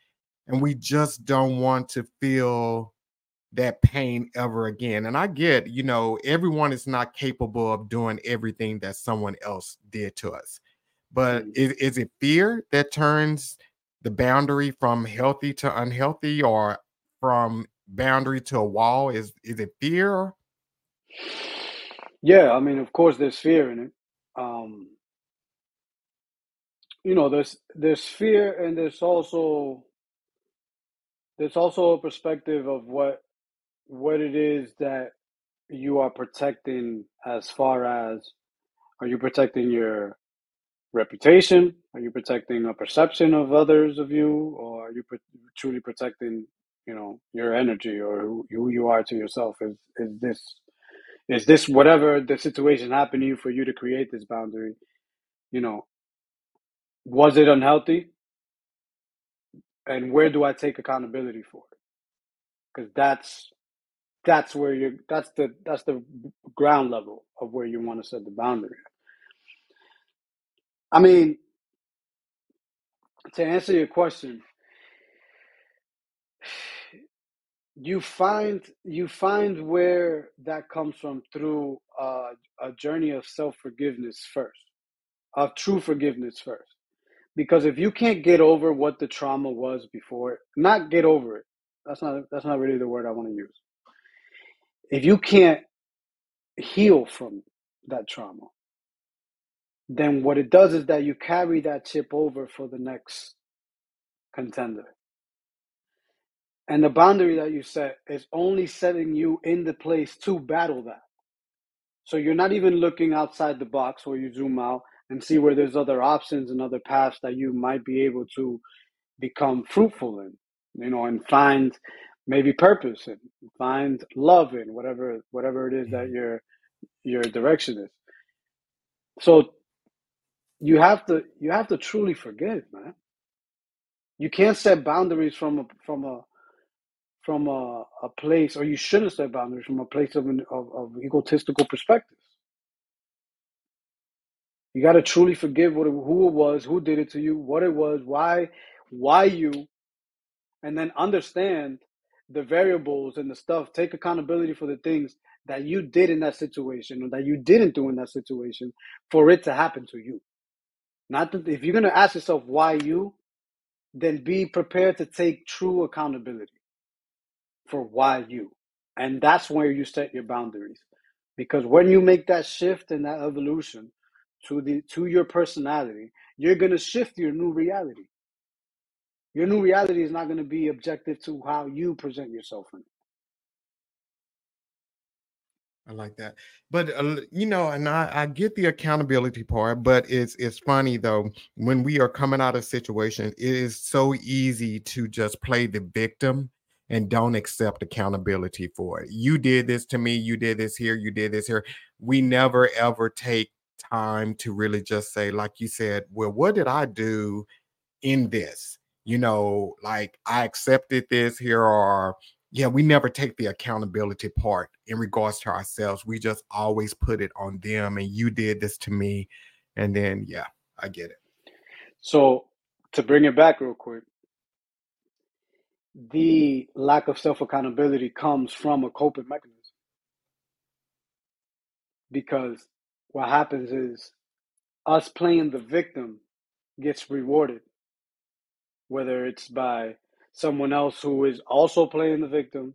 and we just don't want to feel that pain ever again. And I get, you know, everyone is not capable of doing everything that someone else did to us. But mm. is, is it fear that turns the boundary from healthy to unhealthy or from boundary to a wall? Is is it fear? Yeah, I mean, of course there's fear in it. Um you know, there's there's fear and there's also there's also a perspective of what what it is that you are protecting as far as are you protecting your reputation? Are you protecting a perception of others of you? Or are you truly protecting you know your energy or who, who you are to yourself? Is is this is this whatever the situation happened to you for you to create this boundary you know was it unhealthy and where do I take accountability for it? Because that's that's where you're that's the that's the ground level of where you want to set the boundary. I mean, to answer your question, you find you find where that comes from through uh, a journey of self forgiveness first, of true forgiveness first. Because if you can't get over what the trauma was before, not get over it. That's not that's not really the word I want to use. If you can't heal from that trauma, then what it does is that you carry that chip over for the next contender. And the boundary that you set is only setting you in the place to battle that. So you're not even looking outside the box where you zoom out and see where there's other options and other paths that you might be able to become fruitful in, you know, and find maybe purpose and find love in whatever whatever it is that Mhm. your your direction is. So you have to you have to truly forgive, man. You can't set boundaries from a from a from a, a place, or you shouldn't set boundaries from a place of an, of, of egotistical perspectives. You got to truly forgive what who it was, who did it to you, what it was, why why you, and then understand the variables and the stuff. Take accountability for the things that you did in that situation or that you didn't do in that situation for it to happen to you. Not that if you're gonna ask yourself why you, then be prepared to take true accountability for why you. And that's where you set your boundaries. Because when you make that shift and that evolution to the to your personality, you're gonna shift your new reality. Your new reality is not gonna be objective to how you present yourself in it. I like that. But uh, you know, and I, I get the accountability part, but it's it's funny though when we are coming out of situations, it is so easy to just play the victim and don't accept accountability for it. You did this to me, you did this here, you did this here. We never ever take time to really just say, like you said, well, what did I do in this? You know, like I accepted this here, or yeah, we never take the accountability part in regards to ourselves. We just always put it on them, and you did this to me, and then yeah, I get it. So to bring it back real quick, the lack of self accountability comes from a coping mechanism. Because what happens is us playing the victim gets rewarded, whether it's by someone else who is also playing the victim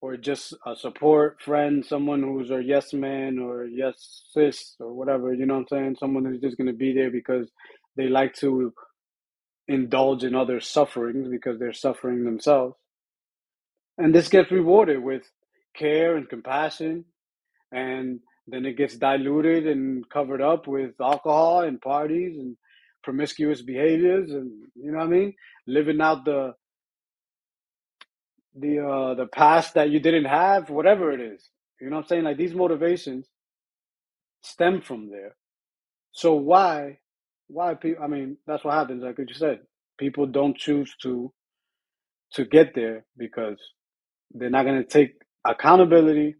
or just a support friend, someone who's a yes man or yes sis or whatever, you know what I'm saying? Someone who's just going to be there because they like to indulge in other sufferings because they're suffering themselves. And this gets rewarded with care and compassion. And then it gets diluted and covered up with alcohol and parties and promiscuous behaviors and you know what I mean? Living out the the uh the past that you didn't have, whatever it is. You know what I'm saying? Like these motivations stem from there. So why why people I mean, that's what happens, like you said. People don't choose to to get there because they're not gonna take accountability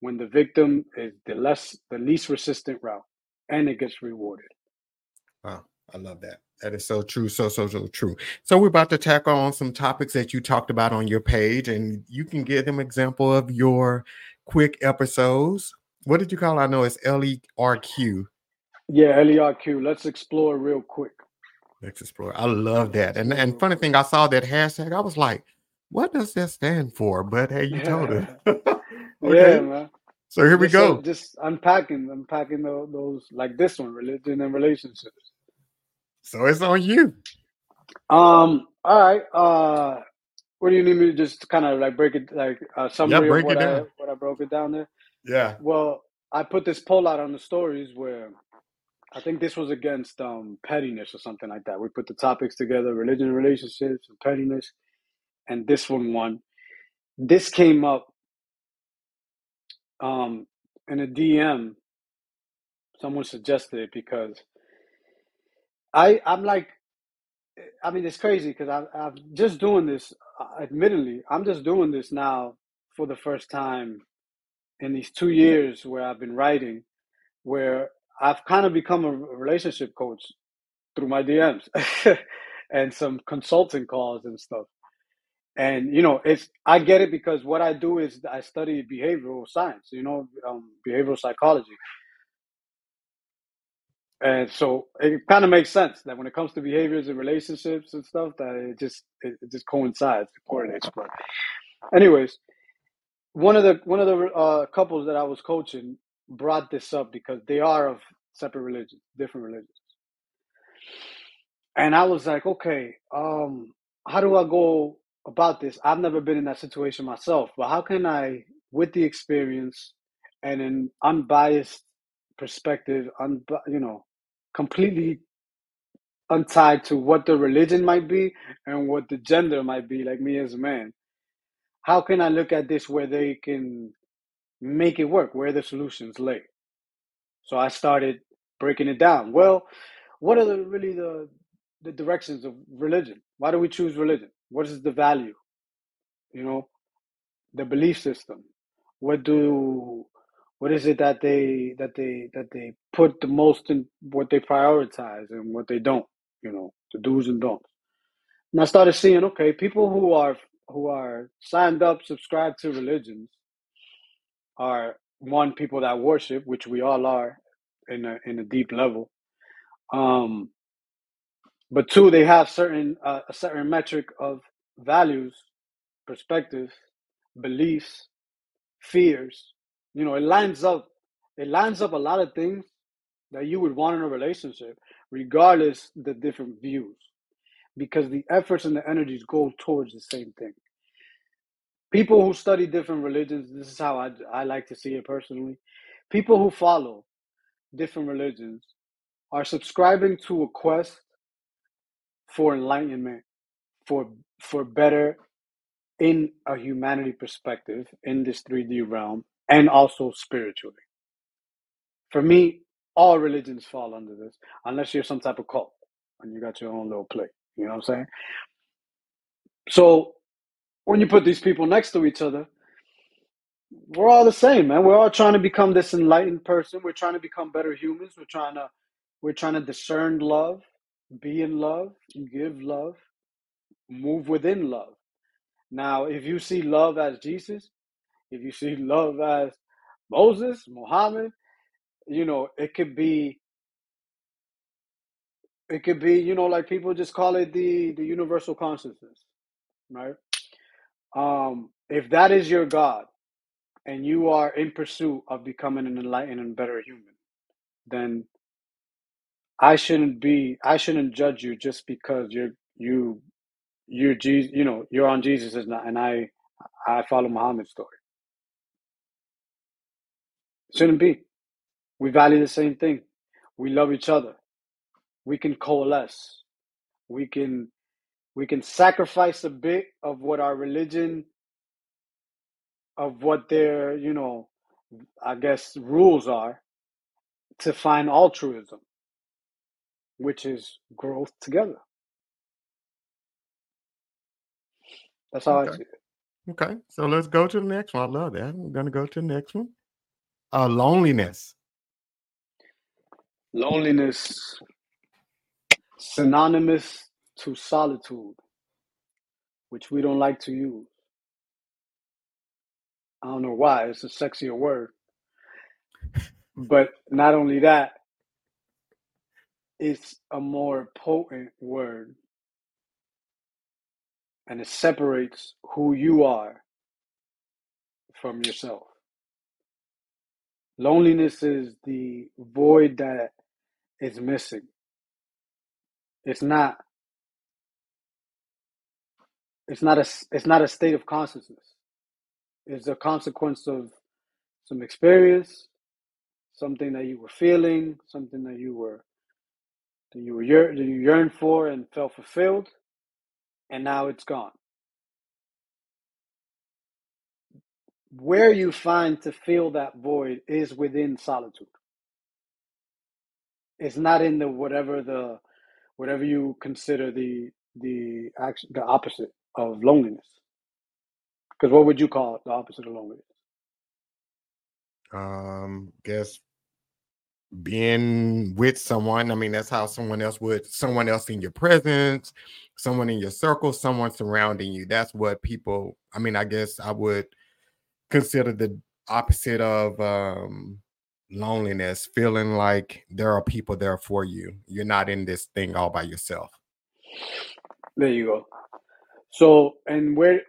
when the victim is the less the least resistant route and it gets rewarded. Wow, I love that. That is so true, so so so true. So we're about to tackle on some topics that you talked about on your page, and you can give them example of your quick episodes. What did you call? It? I know it's L E R Q. Yeah, LERQ. Let's explore real quick. Let's explore. I love that. And and funny thing, I saw that hashtag. I was like, what does that stand for? But hey, you told us. [LAUGHS] [LAUGHS] Yeah, man. so here we Just uh, go. just unpacking, unpacking tho- those like this one, religion and relationships. So it's on you. Um. All right. Uh, what do you need me to just kind of like break it, like Yeah, summary of break it what I what I broke it down there? Yeah. Well, I put this poll out on the stories where I think this was against um pettiness or something like that. We put the topics together: religion relationships and pettiness, and this one won. This came up um in a DM. Someone suggested it because I I'm like I mean it's crazy because I I'm just doing this. uh, Admittedly, I'm just doing this now for the first time in these two years where I've been writing, where I've kind of become a relationship coach through my DMs [LAUGHS] and some consulting calls and stuff. And you know, it's I get it because what I do is I study behavioral science, you know, um, behavioral psychology, and so it kind of makes sense that when it comes to behaviors and relationships and stuff, that it just it, it just coincides, it coordinates. But anyways, one of the one of the uh, couples that I was coaching brought this up because they are of separate religions, different religions, and I was like, okay, um, how do I go about this? I've never been in that situation myself, but how can I, with the experience and an unbiased perspective, un, you know, completely untied to what the religion might be and what the gender might be, like me as a man. How can I look at this where they can make it work, where the solutions lay? So I started breaking it down. Well, what are the really the the directions of religion? Why do we choose religion? What is the value? You know, the belief system. What do what is it that they that they that they put the most in what they prioritize and what they don't? You know, the do's and don'ts. And I started seeing, okay, people who are who are signed up, subscribed to religions, are one people that worship, which we all are, in a in a deep level. Um, but two, they have certain uh, a certain metric of values, perspectives, beliefs, fears. You know, it lines up. It lines up a lot of things that you would want in a relationship, regardless the different views, because the efforts and the energies go towards the same thing. People who study different religions, this is how I, I like to see it personally. People who follow different religions are subscribing to a quest for enlightenment, for for better in a humanity perspective in this 3D realm and also spiritually. For me, all religions fall under this, unless you're some type of cult and you got your own little play. You know what I'm saying? So when you put these people next to each other, we're all the same, man. We're all trying to become this enlightened person. We're trying to become better humans. We're trying to we're trying to discern love, be in love, give love, move within love. Now, if you see love as Jesus, if you see [LAUGHS] love as Moses, Muhammad, you know, it could be it could be, you know, like people just call it the the universal consciousness, right? Um, if that is your God and you are in pursuit of becoming an enlightened and better human, then I shouldn't be I shouldn't judge you just because you're you you're Jesus you know you're on Jesus and I and I I follow Muhammad's story. Shouldn't be. We value the same thing. We love each other. We can coalesce. We can we can sacrifice a bit of what our religion of what their, you know, I guess rules are to find altruism, which is growth together. That's how I Okay. see it. Okay. So let's go to the next one. I love that. We're gonna go to the next one. Uh loneliness. Loneliness synonymous to solitude, which we don't like to use. I don't know why, it's a sexier word. But not only that, it's a more potent word and it separates who you are from yourself. Loneliness is the void that is missing. It's not it's not a it's not a state of consciousness. It's a consequence of some experience, something that you were feeling, something that you were that you were yearn, that you yearned for and felt fulfilled, and now it's gone. Where you find to fill that void is within solitude. It's not in the whatever the whatever you consider the the action the opposite of loneliness. Because what would you call the opposite of loneliness? Um guess being with someone. I mean, that's how someone else would someone else in your presence, someone in your circle, someone surrounding you. That's what people, I mean, I guess I would consider the opposite of um loneliness, feeling like there are people there for you. You're not in this thing all by yourself. There you go. So, and where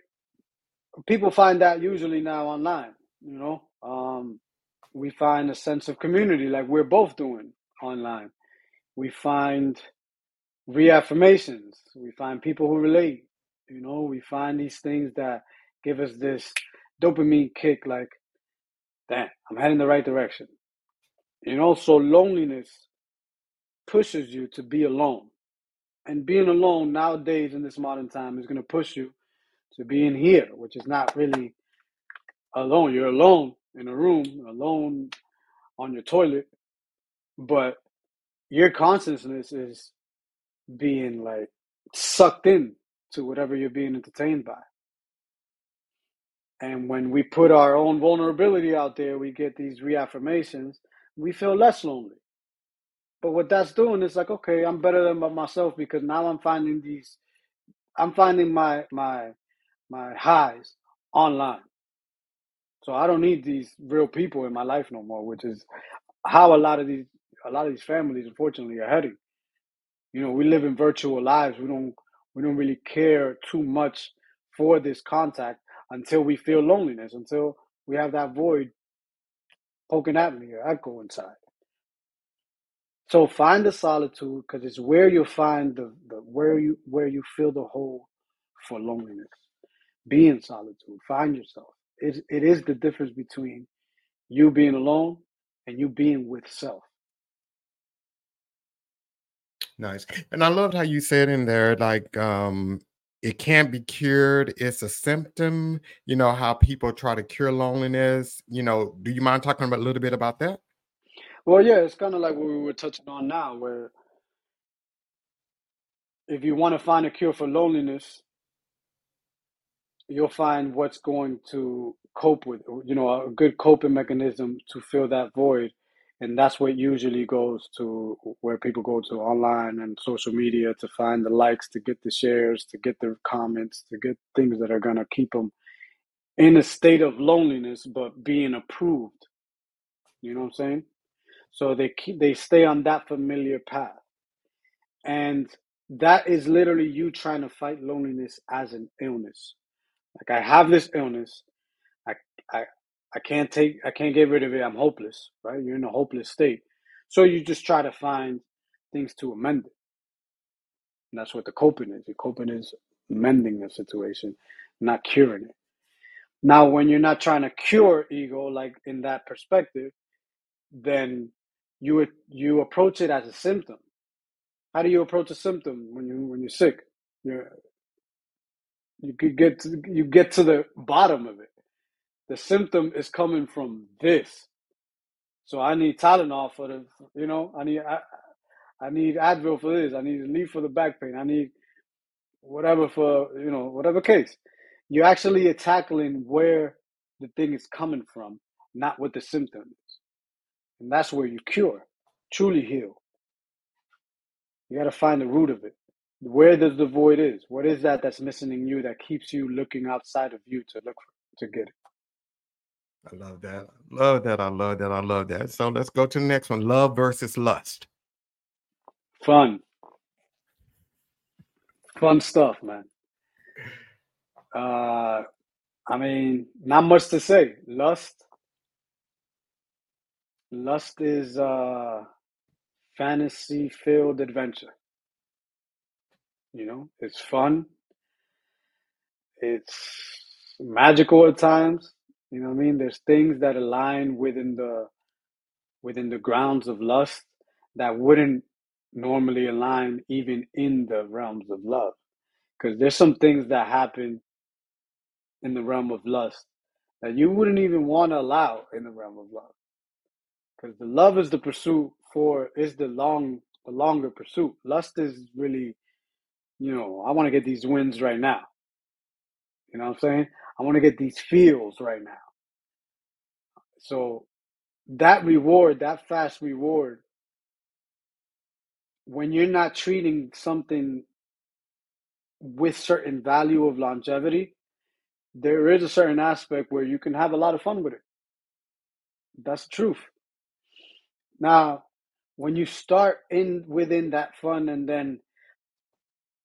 people find that usually now online, you know, um, we find a sense of community like we're both doing online. We find reaffirmations. We find people who relate. You know, we find these things that give us this dopamine kick like, damn, I'm heading the right direction. You know, so loneliness pushes you to be alone. And being alone nowadays in this modern time is going to push you to being here, which is not really alone. You're alone in a room, alone on your toilet, but your consciousness is being like sucked in to whatever you're being entertained by. And when we put our own vulnerability out there, we get these reaffirmations, we feel less lonely. But what that's doing is like, okay, I'm better than myself because now I'm finding these, I'm finding my my my highs online. So I don't need these real people in my life no more, which is how a lot of these a lot of these families unfortunately are heading. You know, we live in virtual lives. We don't we don't really care too much for this contact until we feel loneliness, until we have that void poking at me or echo inside. So find the solitude because it's where you find the, the where you where you feel the hole for loneliness. Be in solitude. Find yourself. It, it is the difference between you being alone and you being with self. Nice. And I loved how you said in there, like, um, it can't be cured. It's a symptom. You know, how people try to cure loneliness. You know, do you mind talking about a little bit about that? Well, yeah, it's kind of like what we were touching on now, where if you want to find a cure for loneliness, you'll find what's going to cope with, you know, a good coping mechanism to fill that void. And that's what usually goes to where people go to online and social media to find the likes, to get the shares, to get the comments, to get things that are going to keep them in a state of loneliness, but being approved. You know what I'm saying? So they they stay on that familiar path. And that is literally you trying to fight loneliness as an illness. Like I have this illness, I I I can't take I can't get rid of it. I'm hopeless, right? You're in a hopeless state. So you just try to find things to amend it. And that's what the coping is. The coping is mending the situation, not curing it. Now, when you're not trying to cure ego, like in that perspective, then you you approach it as a symptom. How do you approach a symptom when you when you're sick? You're you get to, you get to the bottom of it. The symptom is coming from this. So I need Tylenol for the, you know, I need I, I need Advil for this. I need Aleve for the back pain. I need whatever for you know whatever case. You're actually tackling where the thing is coming from, not what the symptom is, and that's where you cure, truly heal. You got to find the root of it. Where does the void is? What is that that's missing in you that keeps you looking outside of you to look for, to get it? I love that. Love that. I love that. I love that. So let's go to the next one. Love versus lust. Fun. Fun stuff man. Uh i mean not much to say. Lust lust is uh fantasy filled adventure you know, it's fun. It's magical at times. You know what I mean? There's things that align within the within the grounds of lust that wouldn't normally align even in the realms of love. Because there's some things that happen in the realm of lust that you wouldn't even want to allow in the realm of love. Because the love is the pursuit for is the long the longer pursuit. Lust is really you know, I want to get these wins right now. You know what I'm saying? I want to get these feels right now. So that reward, that fast reward, when you're not treating something with certain value of longevity, there is a certain aspect where you can have a lot of fun with it. That's the truth. Now, when you start in within that fun and then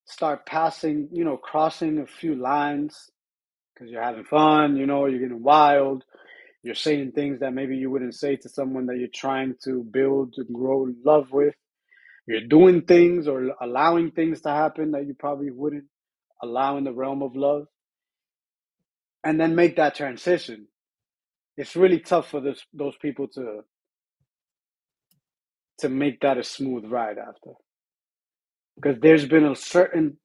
start passing, you know, crossing a few lines because you're having fun, you know, you're getting wild, you're saying things that maybe you wouldn't say to someone that you're trying to build and grow love with. You're doing things or allowing things to happen that you probably wouldn't allow in the realm of love. And then make that transition. It's really tough for this, those people to to make that a smooth ride after. Because there's been a certain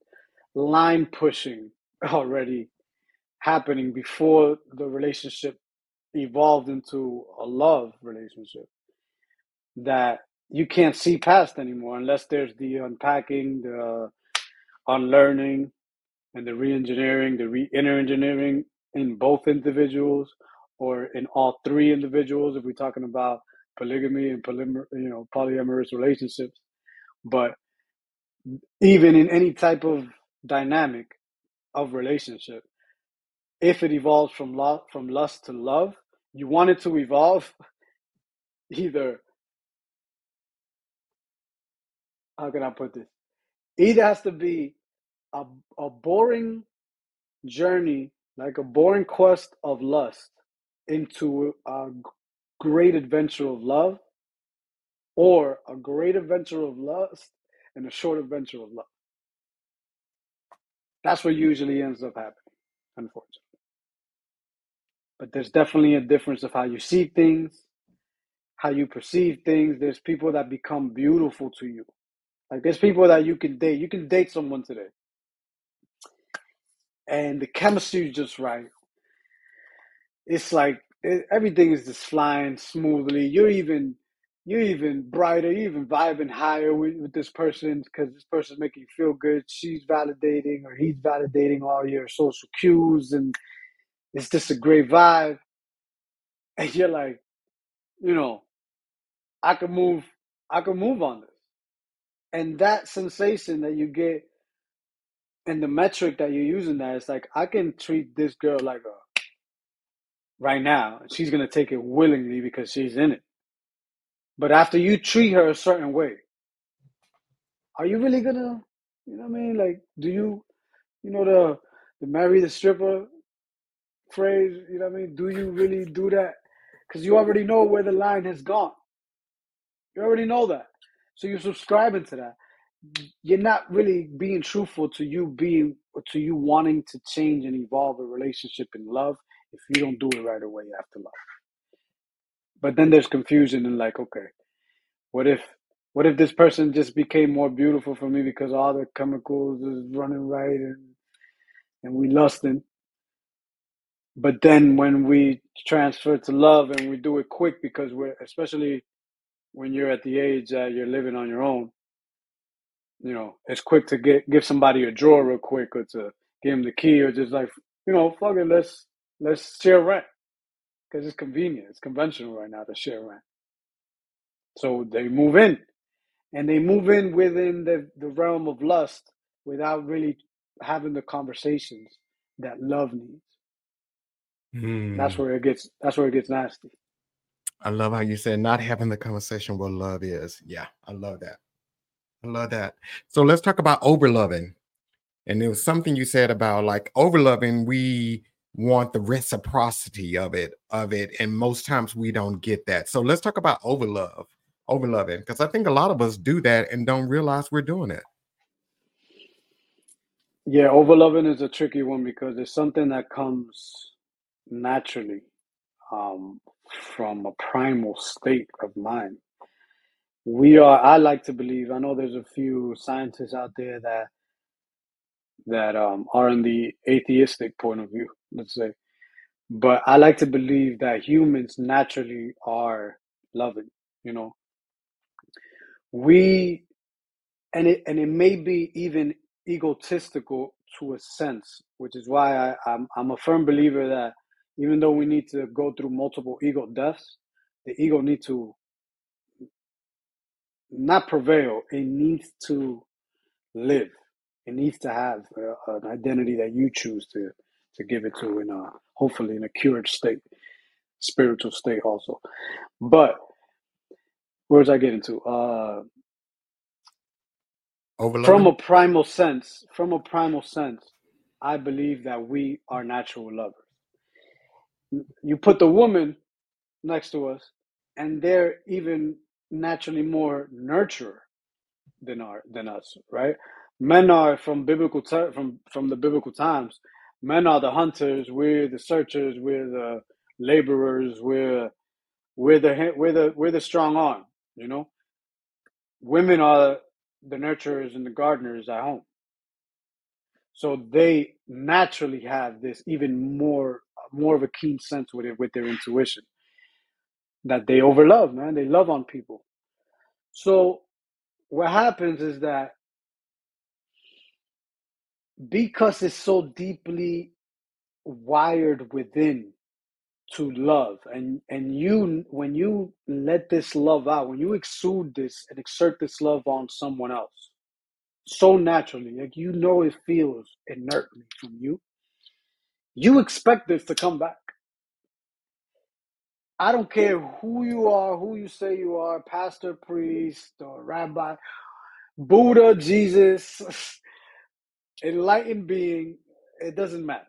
line pushing [LAUGHS] already happening before the relationship evolved into a love relationship that you can't see past anymore unless there's the unpacking, the unlearning, and the re-engineering, the re-inner engineering in both individuals or in all three individuals if we're talking about polygamy and polymer, you know polyamorous relationships. But even in any type of dynamic of relationship if it evolves from from lust to love you want it to evolve [LAUGHS] either how can i put this? Either has to be a, a boring journey like a boring quest of lust into a great adventure of love or a great adventure of lust and a short adventure of love. That's what usually ends up happening, unfortunately. But there's definitely a difference of how you see things, how you perceive things. There's people that become beautiful to you. Like there's people that you can date. You can date someone today. And the chemistry is just right. It's like it, everything is just flying smoothly. You're even you're even brighter, you're even vibing higher with, with this person because this person's making you feel good. She's validating or he's validating all your social cues, and it's just a great vibe. And you're like, you know, I can move, I can move on this, and that sensation that you get, and the metric that you're using that is like, I can treat this girl like a right now, she's gonna take it willingly because she's in it. But after you treat her a certain way, are you really gonna, you know what I mean? Like, do you, you know, the the marry the stripper phrase, you know what I mean? Do you really do that? Because you already know where the line has gone. You already know that. So you're subscribing to that. You're not really being truthful to you being to you wanting to change and evolve a relationship in love if you don't do it right away after love. But then there's confusion and like, okay, what if what if this person just became more beautiful for me because all the chemicals is running right and and we lusting. But then when we transfer to love and we do it quick because we're especially when you're at the age that you're living on your own, you know, it's quick to get give somebody a drawer real quick or to give them the key or just like, you know, fuck it, let's let's share rent because it's convenient. It's conventional right now to share rent. So they move in, and they move in within the, the realm of lust without really having the conversations that love needs. Hmm. That's where it gets. That's where it gets nasty. I love how you said not having the conversation what love is. Yeah, I love that. I love that. So let's talk about overloving. And there was something you said about like overloving, we want the reciprocity of it, of it. And most times we don't get that. So let's talk about overlove, overloving, because I think a lot of us do that and don't realize we're doing it. Yeah, overloving is a tricky one because it's something that comes naturally um, from a primal state of mind. We are. I like to believe. I know there's a few scientists out there that that um, are in the atheistic point of view. Let's say, but I like to believe that humans naturally are loving. You know, we and it and it may be even egotistical to a sense, which is why I, I'm I'm a firm believer that even though we need to go through multiple ego deaths, the ego needs to not prevail. It needs to live. It needs to have uh, an identity that you choose to to give it to in a hopefully in a cured state, spiritual state also. But where was I getting to? Uh, from a primal sense, from a primal sense, I believe that we are natural lovers. You put the woman next to us, and they're even naturally more nurturer than our than us, right? Men are from biblical ter- from from the biblical times. Men are the hunters. We're the searchers. We're the laborers. We're we're the we're the we're the strong arm. You know, women are the nurturers and the gardeners at home. So they naturally have this even more more of a keen sense with it with their intuition that they overlove, man. They love on people. So what happens is that because it's so deeply wired within to love. And and you when you let this love out when you exude this and exert this love on someone else so naturally like you know it feels inertly from you. You expect this to come back. I don't care who you are who you say you are pastor priest or rabbi buddha jesus [LAUGHS] enlightened being it doesn't matter.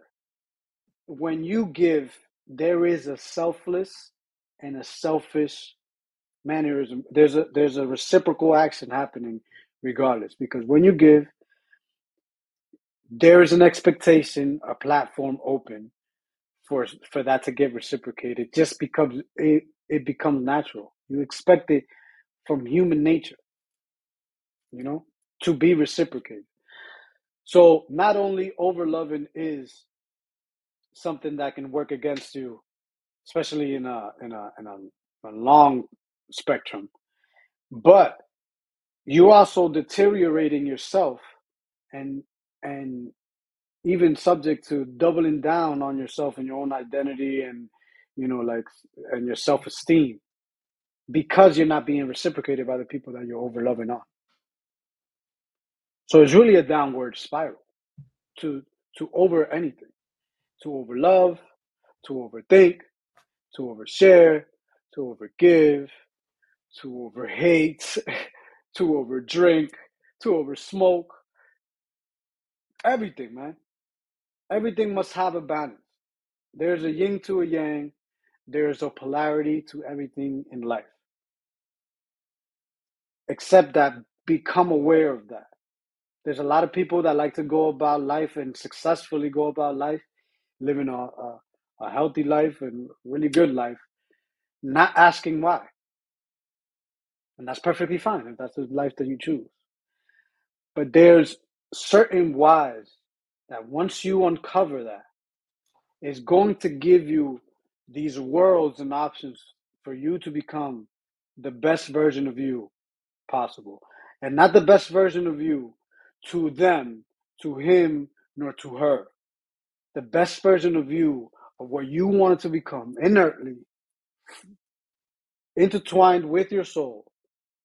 When you give there is a selfless and a selfish mannerism. There's a there's a reciprocal action happening regardless because when you give there is an expectation a platform open for for that to get reciprocated. Just becomes it it becomes natural. You expect it from human nature you know to be reciprocated so not only overloving is something that can work against you especially in a in a in a, a long spectrum but you also deteriorating yourself and and even subject to doubling down on yourself and your own identity and you know like and your self-esteem because you're not being reciprocated by the people that you're overloving on so it's really a downward spiral to to over anything to over love to overthink to overshare to overgive to over hate [LAUGHS] to over drink to over smoke everything man. Everything must have a balance. There's a yin to a yang. There's a polarity to everything in life. Except that become aware of that there's a lot of people that like to go about life and successfully go about life living a, a, a healthy life and really good life not asking why and that's perfectly fine if that's the life that you choose but there's certain whys that once you uncover that is going to give you these worlds and options for you to become the best version of you possible. And not the best version of you to them, to him, nor to her. The best version of you, of what you wanted to become, inertly, intertwined with your soul,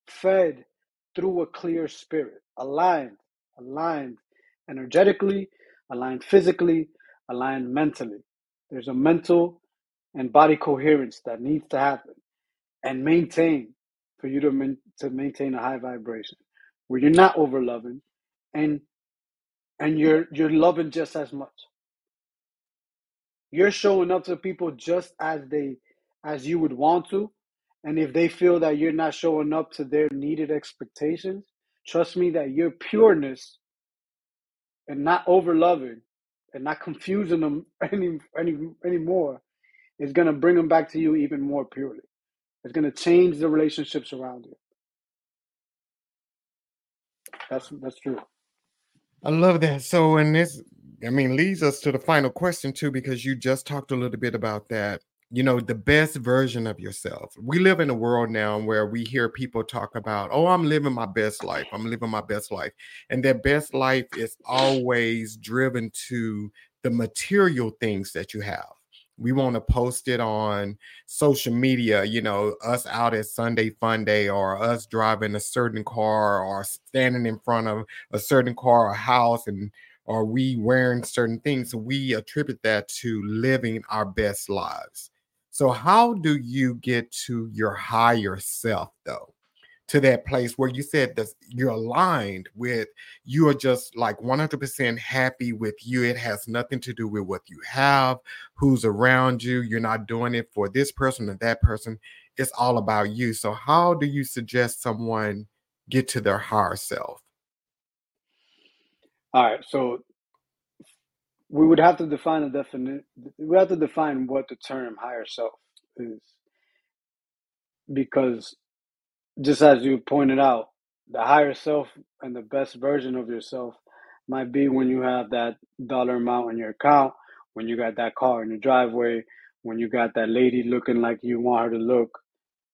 fed through a clear spirit, aligned, aligned energetically, aligned physically, aligned mentally. There's a mental and body coherence that needs to happen and maintain for you to, man, to maintain a high vibration where you're not over loving and and you're you're loving just as much. You're showing up to people just as they as you would want to and if they feel that you're not showing up to their needed expectations trust me that your pureness and not over loving and not confusing them [LAUGHS] any any anymore is going to bring them back to you even more purely. It's going to change the relationships around you. That's that's true I love that. So, and this, I mean, leads us to the final question too, because you just talked a little bit about that. You know, the best version of yourself. We live in a world now where we hear people talk about, oh, I'm living my best life. I'm living my best life. And their best life is always driven to the material things that you have we want to post it on social media you know us out at sunday fun day or us driving a certain car or standing in front of a certain car or house and are we wearing certain things we attribute that to living our best lives. So how do you get to your higher self though to that place where you said that you're aligned with you are just like 100% happy with you. It has nothing to do with what you have who's around you you're not doing it for this person or that person. It's all about you. So how do you suggest someone get to their higher self? All right so we would have to define a definite we have to define what the term higher self is. Because just as you pointed out, the higher self and the best version of yourself might be when you have that dollar amount in your account, when you got that car in your driveway, when you got that lady looking like you want her to look,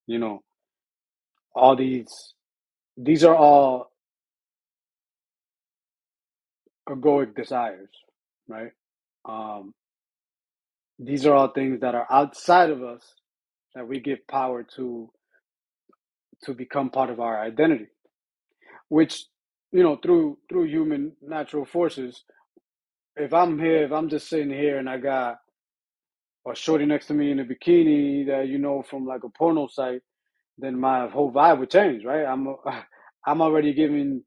you know, all these these are all egoic desires, right? Um, these are all things that are outside of us that we give power to to become part of our identity, which you know through through human natural forces. If I'm here, if I'm just sitting here and I got a shorty next to me in a bikini that you know from like a porno site, then my whole vibe would change, right? I'm [LAUGHS] I'm already giving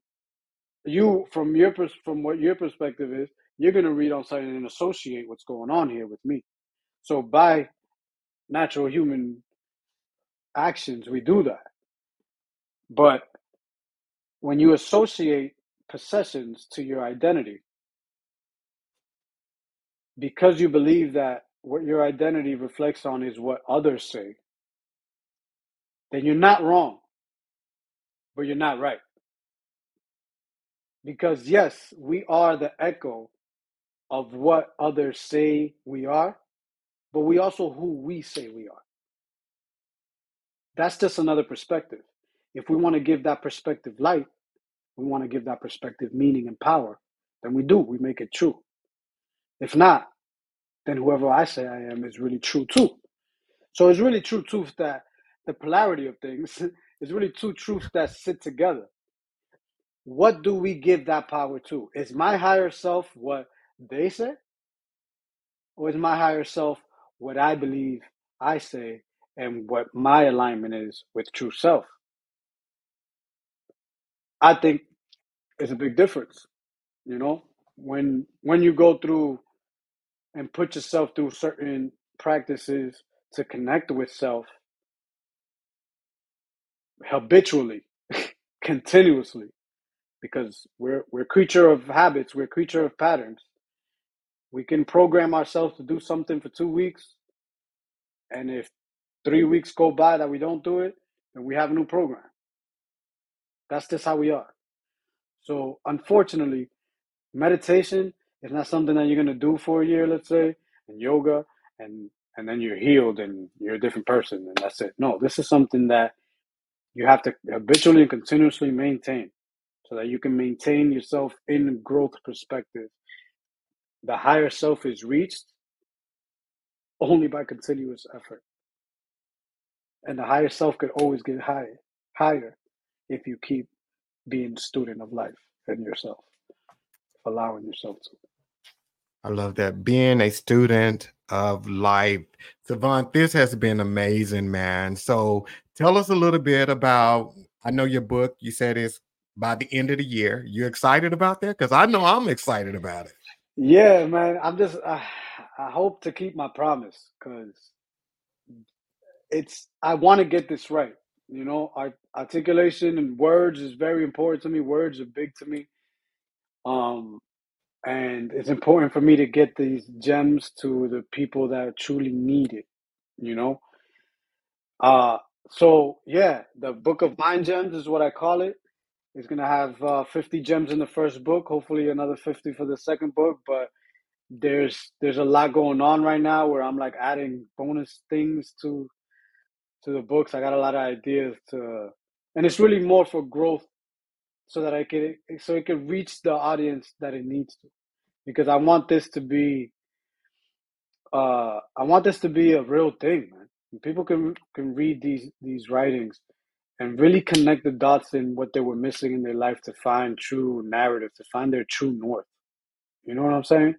you from your from what your perspective is, you're gonna read on something and associate what's going on here with me. So by natural human actions, we do that. But when you associate possessions to your identity, because you believe that what your identity reflects on is what others say, then you're not wrong, but you're not right. Because yes, we are the echo of what others say we are, but we also who we say we are. That's just another perspective. If we want to give that perspective light, we want to give that perspective meaning and power, then we do. We make it true. If not, then whoever I say I am is really true too. So it's really true truth that the polarity of things [LAUGHS] is really two truths that sit together. What do we give that power to? Is my higher self what they say? Or is my higher self what I believe I say and what my alignment is with true self? I think it's a big difference. You know, when when you go through and put yourself through certain practices to connect with self habitually, [LAUGHS] continuously, because we're we're creature of habits, we're creature of patterns. We can program ourselves to do something for two weeks, and if three weeks go by that we don't do it, then we have a new program. That's just how we are. So unfortunately, meditation is not something that you're gonna do for a year, let's say, and yoga, and and then you're healed and you're a different person, and that's it. No, this is something that you have to habitually and continuously maintain so that you can maintain yourself in growth perspective. The higher self is reached only by continuous effort. And the higher self could always get higher, higher if you keep being student of life and yourself, allowing yourself to. I love that. Being a student of life. Savant, this has been amazing, man. So tell us a little bit about, I know your book, you said is by the end of the year. You excited about that? Because I know I'm excited about it. Yeah, man. I'm just, I, I hope to keep my promise because it's, I want to get this right. You know, art, articulation and words is very important to me. Words are big to me. Um, and it's important for me to get these gems to the people that truly need it you know uh so yeah the book of mind gems is what i call it it's gonna have uh, 50 gems in the first book hopefully another 50 for the second book but there's there's a lot going on right now where i'm like adding bonus things to to the books i got a lot of ideas to and it's really more for growth so that i can so it can reach the audience that it needs to because I want this to be uh I want this to be a real thing, man. People can can read these these writings and really connect the dots in what they were missing in their life to find true narrative, to find their true north. You know what I'm saying?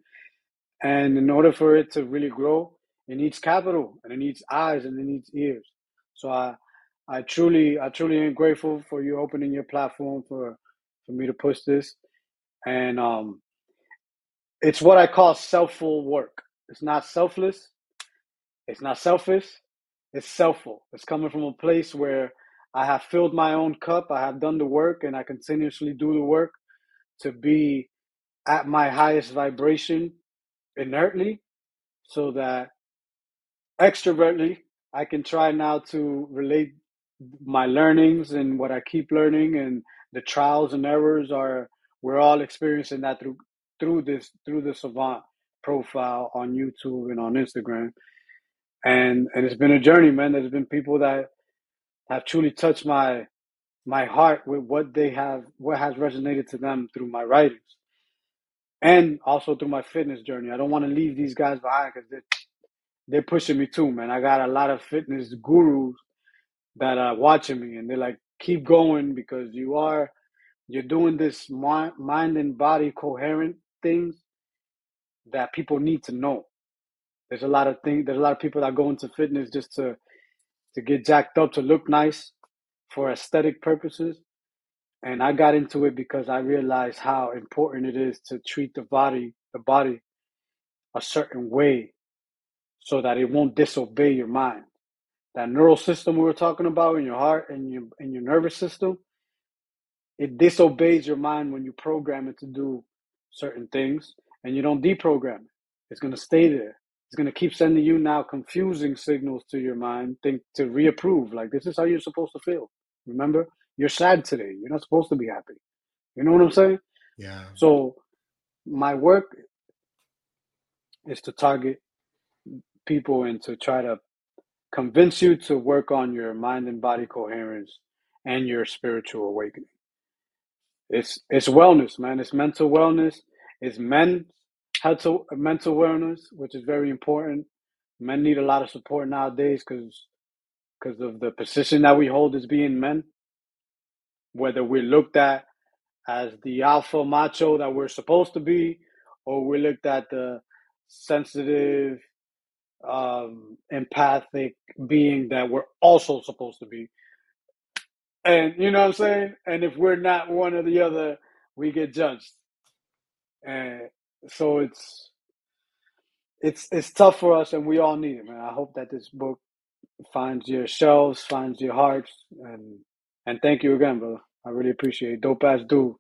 And in order for it to really grow, it needs capital and it needs eyes and it needs ears. So I I truly I truly am grateful for you opening your platform for for me to push this. And um it's what I call selfful work. It's not selfless. It's not selfish. It's selfful. It's coming from a place where I have filled my own cup. I have done the work and I continuously do the work to be at my highest vibration inertly so that extrovertly I can try now to relate my learnings and what I keep learning and the trials and errors are we're all experiencing that through through this through the savant profile on youtube and on instagram. And and it's been a journey man. There's been people that have truly touched my my heart with what they have what has resonated to them through my writings and also through my fitness journey. I don't want to leave these guys behind because they're, pushing me too man. I got a lot of fitness gurus that are watching me and they're like keep going because you are you're doing this mind and body coherent things that people need to know. There's a lot of things there's a lot of people that go into fitness just to to get jacked up to look nice for aesthetic purposes and i got into it because i realized how important it is to treat the body the body a certain way so that it won't disobey your mind. That neural system we were talking about in your heart and your in your nervous system it disobeys your mind when you program it to do certain things and you don't deprogram it. It's going to stay there. It's going to keep sending you now confusing signals to your mind think to reapprove like this is how you're supposed to feel. Remember? You're sad today. You're not supposed to be happy. You know what i'm saying? Yeah. So my work is to target people and to try to convince you to work on your mind and body coherence and your spiritual awakening. It's it's wellness, man. It's mental wellness. It's men mental mental wellness, which is very important. Men need a lot of support nowadays because because of the position that we hold as being men. Whether we're looked at as the alpha macho that we're supposed to be, or we're looked at the sensitive, um, empathic being that we're also supposed to be. And you know what I'm saying? And if we're not one or the other, we get judged. And so it's it's it's tough for us and we all need it, man. I hope that this book finds your shelves, finds your hearts, and and thank you again, brother. I really appreciate it. Dope ass dude.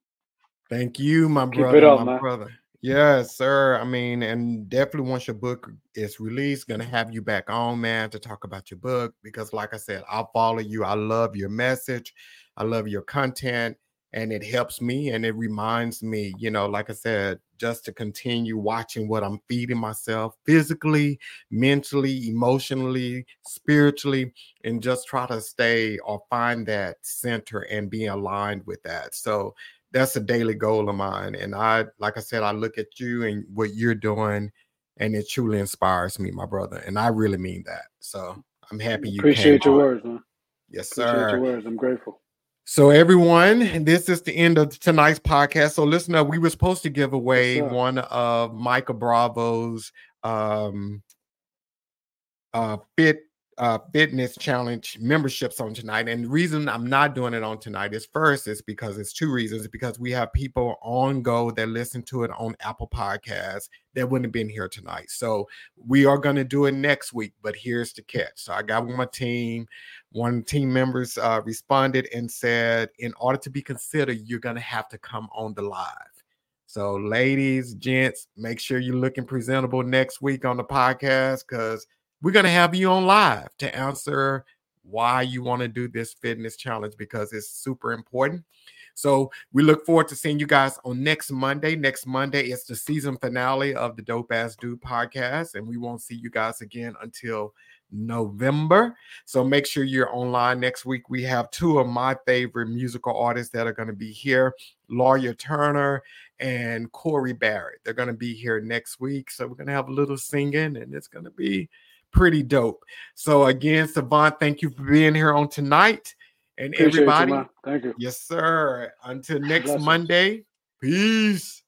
Thank you, my brother. Up, my man. brother. Yes, sir. I mean, and definitely once your book is released, gonna have you back on, man, to talk about your book because, like I said, I'll follow you. I love your message. I love your content, and it helps me and it reminds me, you know, like I said, just to continue watching what I'm feeding myself physically, mentally, emotionally, spiritually, and just try to stay or find that center and be aligned with that. So that's a daily goal of mine. And I, like I said, I look at you and what you're doing, and it truly inspires me, my brother. And I really mean that. So I'm happy you appreciate your on. words, man. Yes, sir. Appreciate your words. I'm grateful. So everyone, this is the end of tonight's podcast. So listen up, we were supposed to give away yes, one of Michael Bravo's um uh fit uh, fitness challenge memberships on tonight. And the reason I'm not doing it on tonight is first is because it's two reasons. Because we have people on go that listen to it on Apple Podcasts that wouldn't have been here tonight. So we are going to do it next week. But here's the catch. So I got with my team. One team members uh, responded and said, in order to be considered, you're going to have to come on the live. So, ladies, gents, make sure you're looking presentable next week on the podcast because we're going to have you on live to answer why you want to do this fitness challenge because it's super important. So we look forward to seeing you guys on next Monday. Next Monday is the season finale of the Dope Ass Dude podcast, and we won't see you guys again until November. So make sure you're online next week. We have two of my favorite musical artists that are going to be here Lawyer Turner and Corey Barrett. They're going to be here next week. So we're going to have a little singing, and it's going to be pretty dope. So again, Savant, thank you for being here on tonight. And Appreciate everybody, you, thank you. Yes, sir. Until [SIGHS] next Monday, peace.